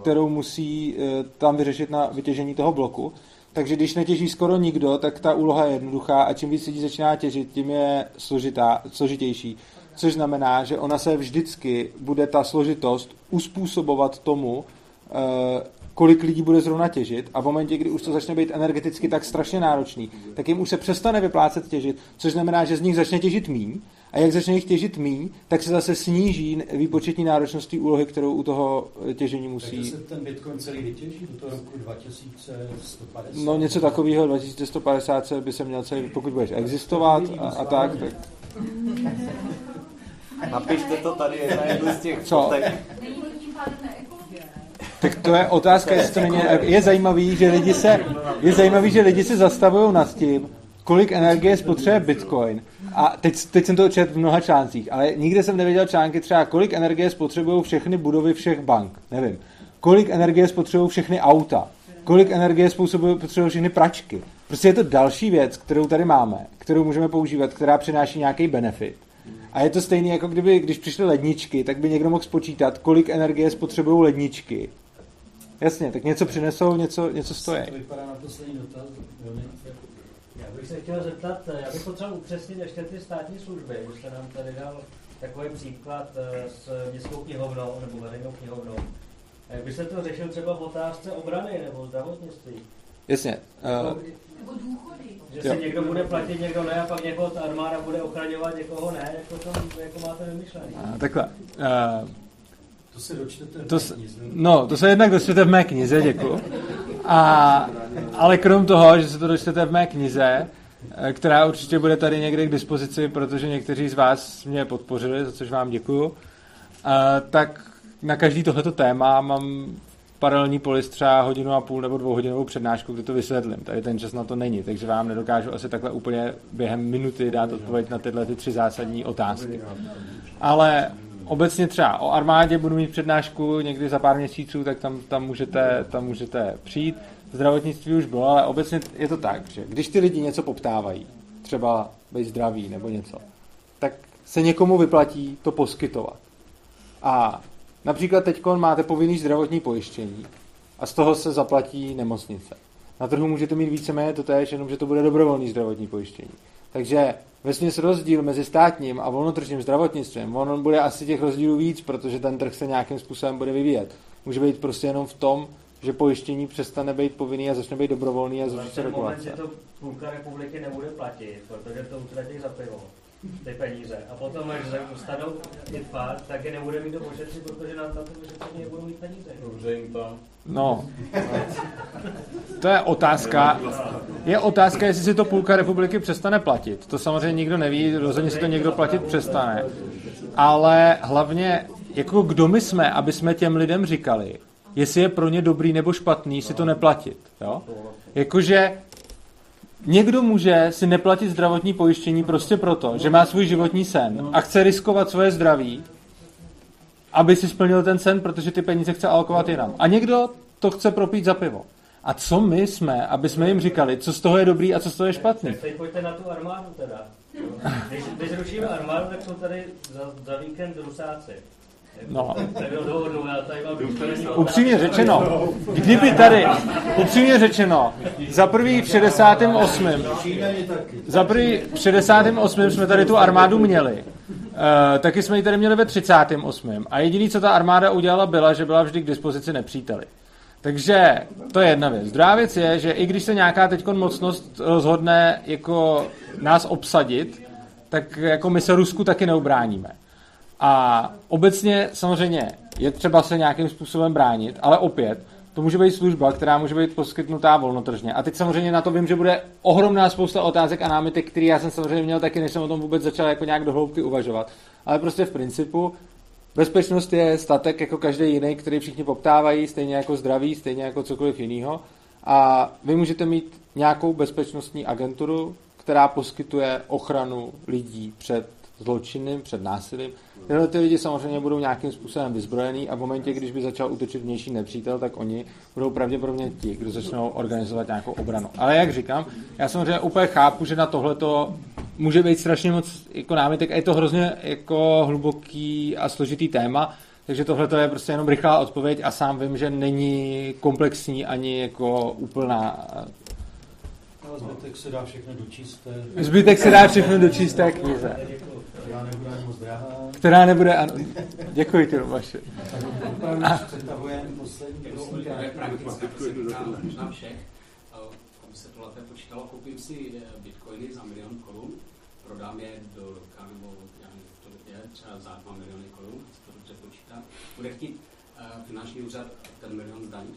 kterou musí eh, tam vyřešit na vytěžení toho bloku. Takže když netěží skoro nikdo, tak ta úloha je jednoduchá a čím víc lidí začíná těžit, tím je složitá, složitější. Což znamená, že ona se vždycky bude ta složitost uspůsobovat tomu, eh, kolik lidí bude zrovna těžit a v momentě, kdy už to začne být energeticky tak strašně náročný, tak jim už se přestane vyplácet těžit, což znamená, že z nich začne těžit míň a jak začne jich těžit míň, tak se zase sníží výpočetní náročnost úlohy, kterou u toho těžení musí. Takže se ten Bitcoin celý vytěží do toho roku 2150? No něco takového 2150 by se měl celý, pokud budeš existovat a, a tak, tak. [laughs] Napište to tady na jednu z těch Co? Tak to je otázka, jestli to není... Je zajímavý, že lidi se, je zajímavý, že lidi se zastavují nad tím, kolik energie spotřebuje Bitcoin. A teď, teď jsem to četl v mnoha článcích, ale nikde jsem nevěděl články třeba, kolik energie spotřebují všechny budovy všech bank. Nevím. Kolik energie spotřebují všechny auta. Kolik energie spotřebují všechny pračky. Prostě je to další věc, kterou tady máme, kterou můžeme používat, která přináší nějaký benefit. A je to stejné, jako kdyby, když přišly ledničky, tak by někdo mohl spočítat, kolik energie spotřebují ledničky. Jasně, tak něco přinesou, něco, něco stojí. To vypadá na poslední dotaz bych se chtěl zeptat, eh, já bych potřeboval upřesnit ještě ty státní služby. Už jste nám tady dal takový příklad eh, s městskou knihovnou nebo veřejnou knihovnou. Jak by se to řešil třeba v otázce obrany nebo zdravotnictví? Jasně. Uh, nebo důchody. Že jo. si někdo bude platit, někdo ne, a pak někoho ta armáda bude ochraňovat, někoho ne. Jak to, tam, jako máte vymyšlené? takhle. Uh, to se dočtete to, No, to se jednak dočtete v mé knize, děkuji. A, ale krom toho, že se to dočtete v mé knize, eh, která určitě bude tady někde k dispozici, protože někteří z vás mě podpořili, za což vám děkuju, a, tak na každý tohleto téma mám paralelní polis třeba hodinu a půl nebo dvouhodinovou přednášku, kde to vysvětlím. Tady ten čas na to není, takže vám nedokážu asi takhle úplně během minuty dát odpověď na tyhle ty tři zásadní otázky. Ale obecně třeba o armádě budu mít přednášku někdy za pár měsíců, tak tam, tam, můžete, tam můžete přijít. Zdravotnictví už bylo, ale obecně je to tak, že když ty lidi něco poptávají, třeba být zdraví nebo něco, tak se někomu vyplatí to poskytovat. A například teď máte povinný zdravotní pojištění a z toho se zaplatí nemocnice. Na trhu můžete mít víceméně to též, jenom že to bude dobrovolný zdravotní pojištění. Takže Vesměs rozdíl mezi státním a volnotržním zdravotnictvím, on bude asi těch rozdílů víc, protože ten trh se nějakým způsobem bude vyvíjet. Může být prostě jenom v tom, že pojištění přestane být povinný a začne být dobrovolný a začne se regulace. Moment, že to půlka republiky nebude platit, protože to utratí za pivo ty peníze. A potom, až dostanou infarkt, tak je nebude mít do pošetřit, protože nám tam to vyšetření nebudou mít peníze. Dobře jim to. No. To je otázka. Je otázka, jestli si to půlka republiky přestane platit. To samozřejmě nikdo neví, rozhodně si to někdo platit přestane. Ale hlavně, jako kdo my jsme, aby jsme těm lidem říkali, jestli je pro ně dobrý nebo špatný si to neplatit. Jo? Jakože někdo může si neplatit zdravotní pojištění prostě proto, že má svůj životní sen a chce riskovat svoje zdraví, aby si splnil ten sen, protože ty peníze chce alokovat jinam. A někdo to chce propít za pivo. A co my jsme, aby jsme jim říkali, co z toho je dobrý a co z toho je špatný? Teď pojďte na tu armádu teda. Když, když zrušíme armádu, tak jsou tady za, za víkend rusáci. No. [laughs] Upřímně řečeno, kdyby tady, upřímně řečeno, za prvý v 68. Za prvý v 68. jsme tady tu armádu měli. Uh, taky jsme ji tady měli ve 38. A jediný, co ta armáda udělala, byla, že byla vždy k dispozici nepříteli. Takže to je jedna věc. Druhá věc je, že i když se nějaká teď mocnost rozhodne jako nás obsadit, tak jako my se Rusku taky neubráníme. A obecně samozřejmě je třeba se nějakým způsobem bránit, ale opět, to může být služba, která může být poskytnutá volnotržně. A teď samozřejmě na to vím, že bude ohromná spousta otázek a námitek, které já jsem samozřejmě měl taky, než jsem o tom vůbec začal jako nějak dohloubky uvažovat. Ale prostě v principu bezpečnost je statek jako každý jiný, který všichni poptávají, stejně jako zdraví, stejně jako cokoliv jiného. A vy můžete mít nějakou bezpečnostní agenturu, která poskytuje ochranu lidí před zločinem, před násilím. Tyhle ty lidi samozřejmě budou nějakým způsobem vyzbrojený a v momentě, když by začal útočit vnější nepřítel, tak oni budou pravděpodobně ti, kdo začnou organizovat nějakou obranu. Ale jak říkám, já samozřejmě úplně chápu, že na tohle to může být strašně moc jako námitek a je to hrozně jako hluboký a složitý téma, takže tohle je prostě jenom rychlá odpověď a sám vím, že není komplexní ani jako úplná ale zbytek se dá všechno dočíst. Zbytek se dá všechno dočíst té knize. Která nebude ani moc drahá. Která nebude, ano. Děkuji ti, vaše. Opravdu přetahujeme poslední týká možná všech. Aby se to počítalo, koupím si bitcoiny za milion korun, prodám je do roka, nebo já nevím, to je třeba za 2 miliony korun, to dobře počítám. Bude chtít finanční úřad ten milion zdanit?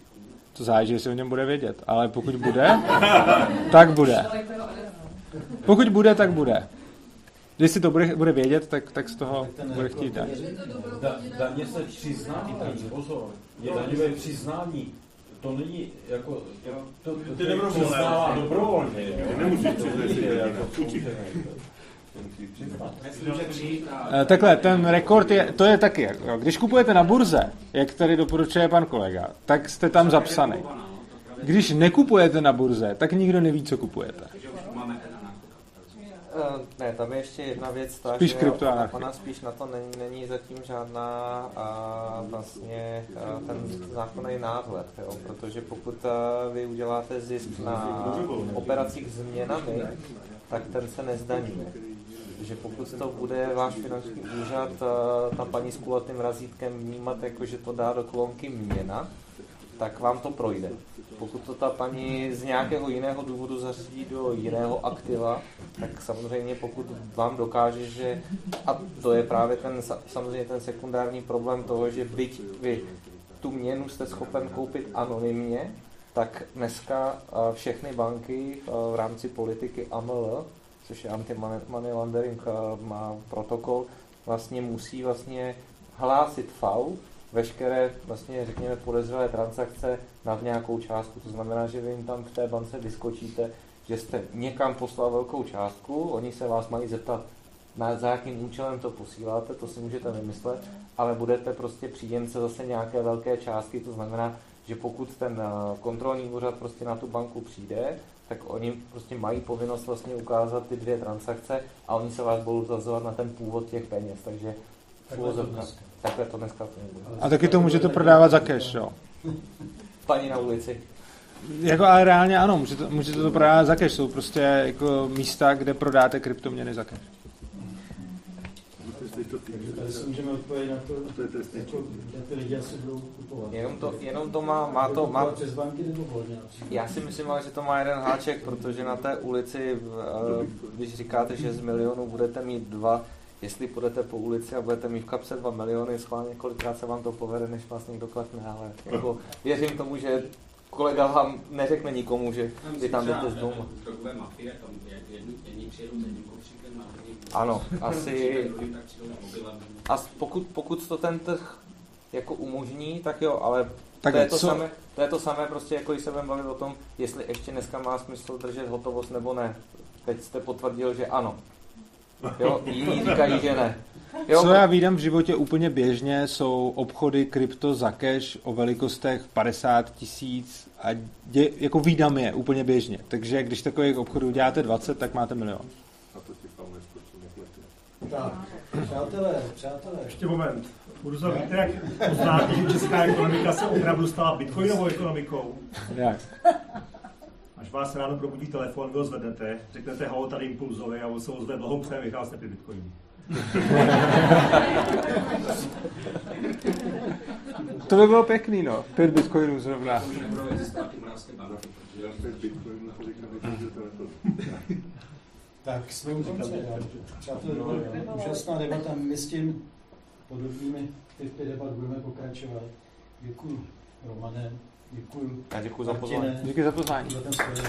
To záleží, jestli o něm bude vědět, ale pokud bude, tak bude. Pokud bude, tak bude. Když si to bude, bude vědět, tak, tak z toho bude chtít dát. Da, daně se přiznávají, pozor, je daňové přiznání. To není jako, to, to, to dobrovolné. přiznává dobrovolně. Nemusíš To přiznat, je jako jako Eh, Takhle, ten rekord je, to je taky, jo. když kupujete na burze, jak tady doporučuje pan kolega, tak jste tam zapsaný. Když nekupujete na burze, tak nikdo neví, co kupujete. Takže už máme ten Eh, Ne, tam je ještě jedna věc, ta, Spíš že kryptoanarchie. ona spíš na to není, není zatím žádná a, vlastně a, ten zákonný náhled, jo, protože pokud a, vy uděláte zisk na operacích s měnami, tak ten se nezdaní. Takže pokud to bude váš finanční úřad, a, ta paní s kulatým razítkem vnímat, jako že to dá do kolonky měna, tak vám to projde. Pokud to ta paní z nějakého jiného důvodu zařídí do jiného aktiva, tak samozřejmě pokud vám dokáže, že, a to je právě ten, samozřejmě ten sekundární problém toho, že byť vy tu měnu jste schopen koupit anonymně, tak dneska a, všechny banky a, v rámci politiky AML, což je anti-money laundering, a, má protokol, vlastně musí vlastně hlásit FAU, veškeré vlastně řekněme podezřelé transakce nad nějakou částku. To znamená, že vy jim tam v té bance vyskočíte, že jste někam poslal velkou částku, oni se vás mají zeptat, na, za jakým účelem to posíláte, to si můžete vymyslet, ale budete prostě příjemce zase nějaké velké částky, to znamená, že pokud ten eh, kontrolní úřad prostě na tu banku přijde, tak oni prostě mají povinnost vlastně ukázat ty dvě transakce a oni se vás budou zazovat na ten původ těch peněz, takže Takhle to dneska. Takhle to dneska to nebude. A taky to můžete prodávat za cash, jo. Paní na ulici. Jako ale reálně ano, můžete, můžete to prodávat za cash. Jsou prostě jako místa, kde prodáte kryptoměny za cash. Tady si můžeme odpovědět na to, jako, kde ty lidi asi budou kupovat. Jenom to, jenom to má, má to, má, Kupovat přes banky nebo volně například? já si myslím, ale, že to má jeden háček, protože na té ulici, eh, když říkáte, že z milionu budete mít dva, jestli půjdete po ulici a budete mít v kapse dva miliony, schválně kolikrát se vám to povede, než vás někdo klekne, ale jako věřím tomu, že kolega vám neřekne nikomu, že vy tam jdete z domu. Ano, asi, a pokud, pokud to ten trh jako umožní, tak jo, ale Tak to, je to, co- samé, to je to samé, prostě jako když se budeme bavit o tom, jestli ještě dneska má smysl držet hotovost nebo ne. Teď jste potvrdil, že ano. Jo, jiní říkají, že ne. Jo, Co já vídám v životě úplně běžně, jsou obchody krypto za cash o velikostech 50 tisíc a dě, jako vídám je úplně běžně. Takže když takových obchodů děláte 20, tak máte milion. A to ti. Tak, přátelé, přátelé. Ještě moment. Urzo, víte, jak poznáte, že česká ekonomika se opravdu stala bitcoinovou ekonomikou? Jak? Až vás ráno probudí telefon, vy ho zvednete, řeknete halo tady impulzovi a on se ozve blahopřeje, Michal jste pět bitcoinů. [laughs] To by bylo pěkný, no. Pět bitcoinů zrovna. Tak jsme u konce. Přátelé, to byla úžasná debata. My s tím podobnými typy debat budeme pokračovat. Děkuji, Romane. Děkuji. Já děkuji za pozvání. Díky za pozvání. Za ten skvělý.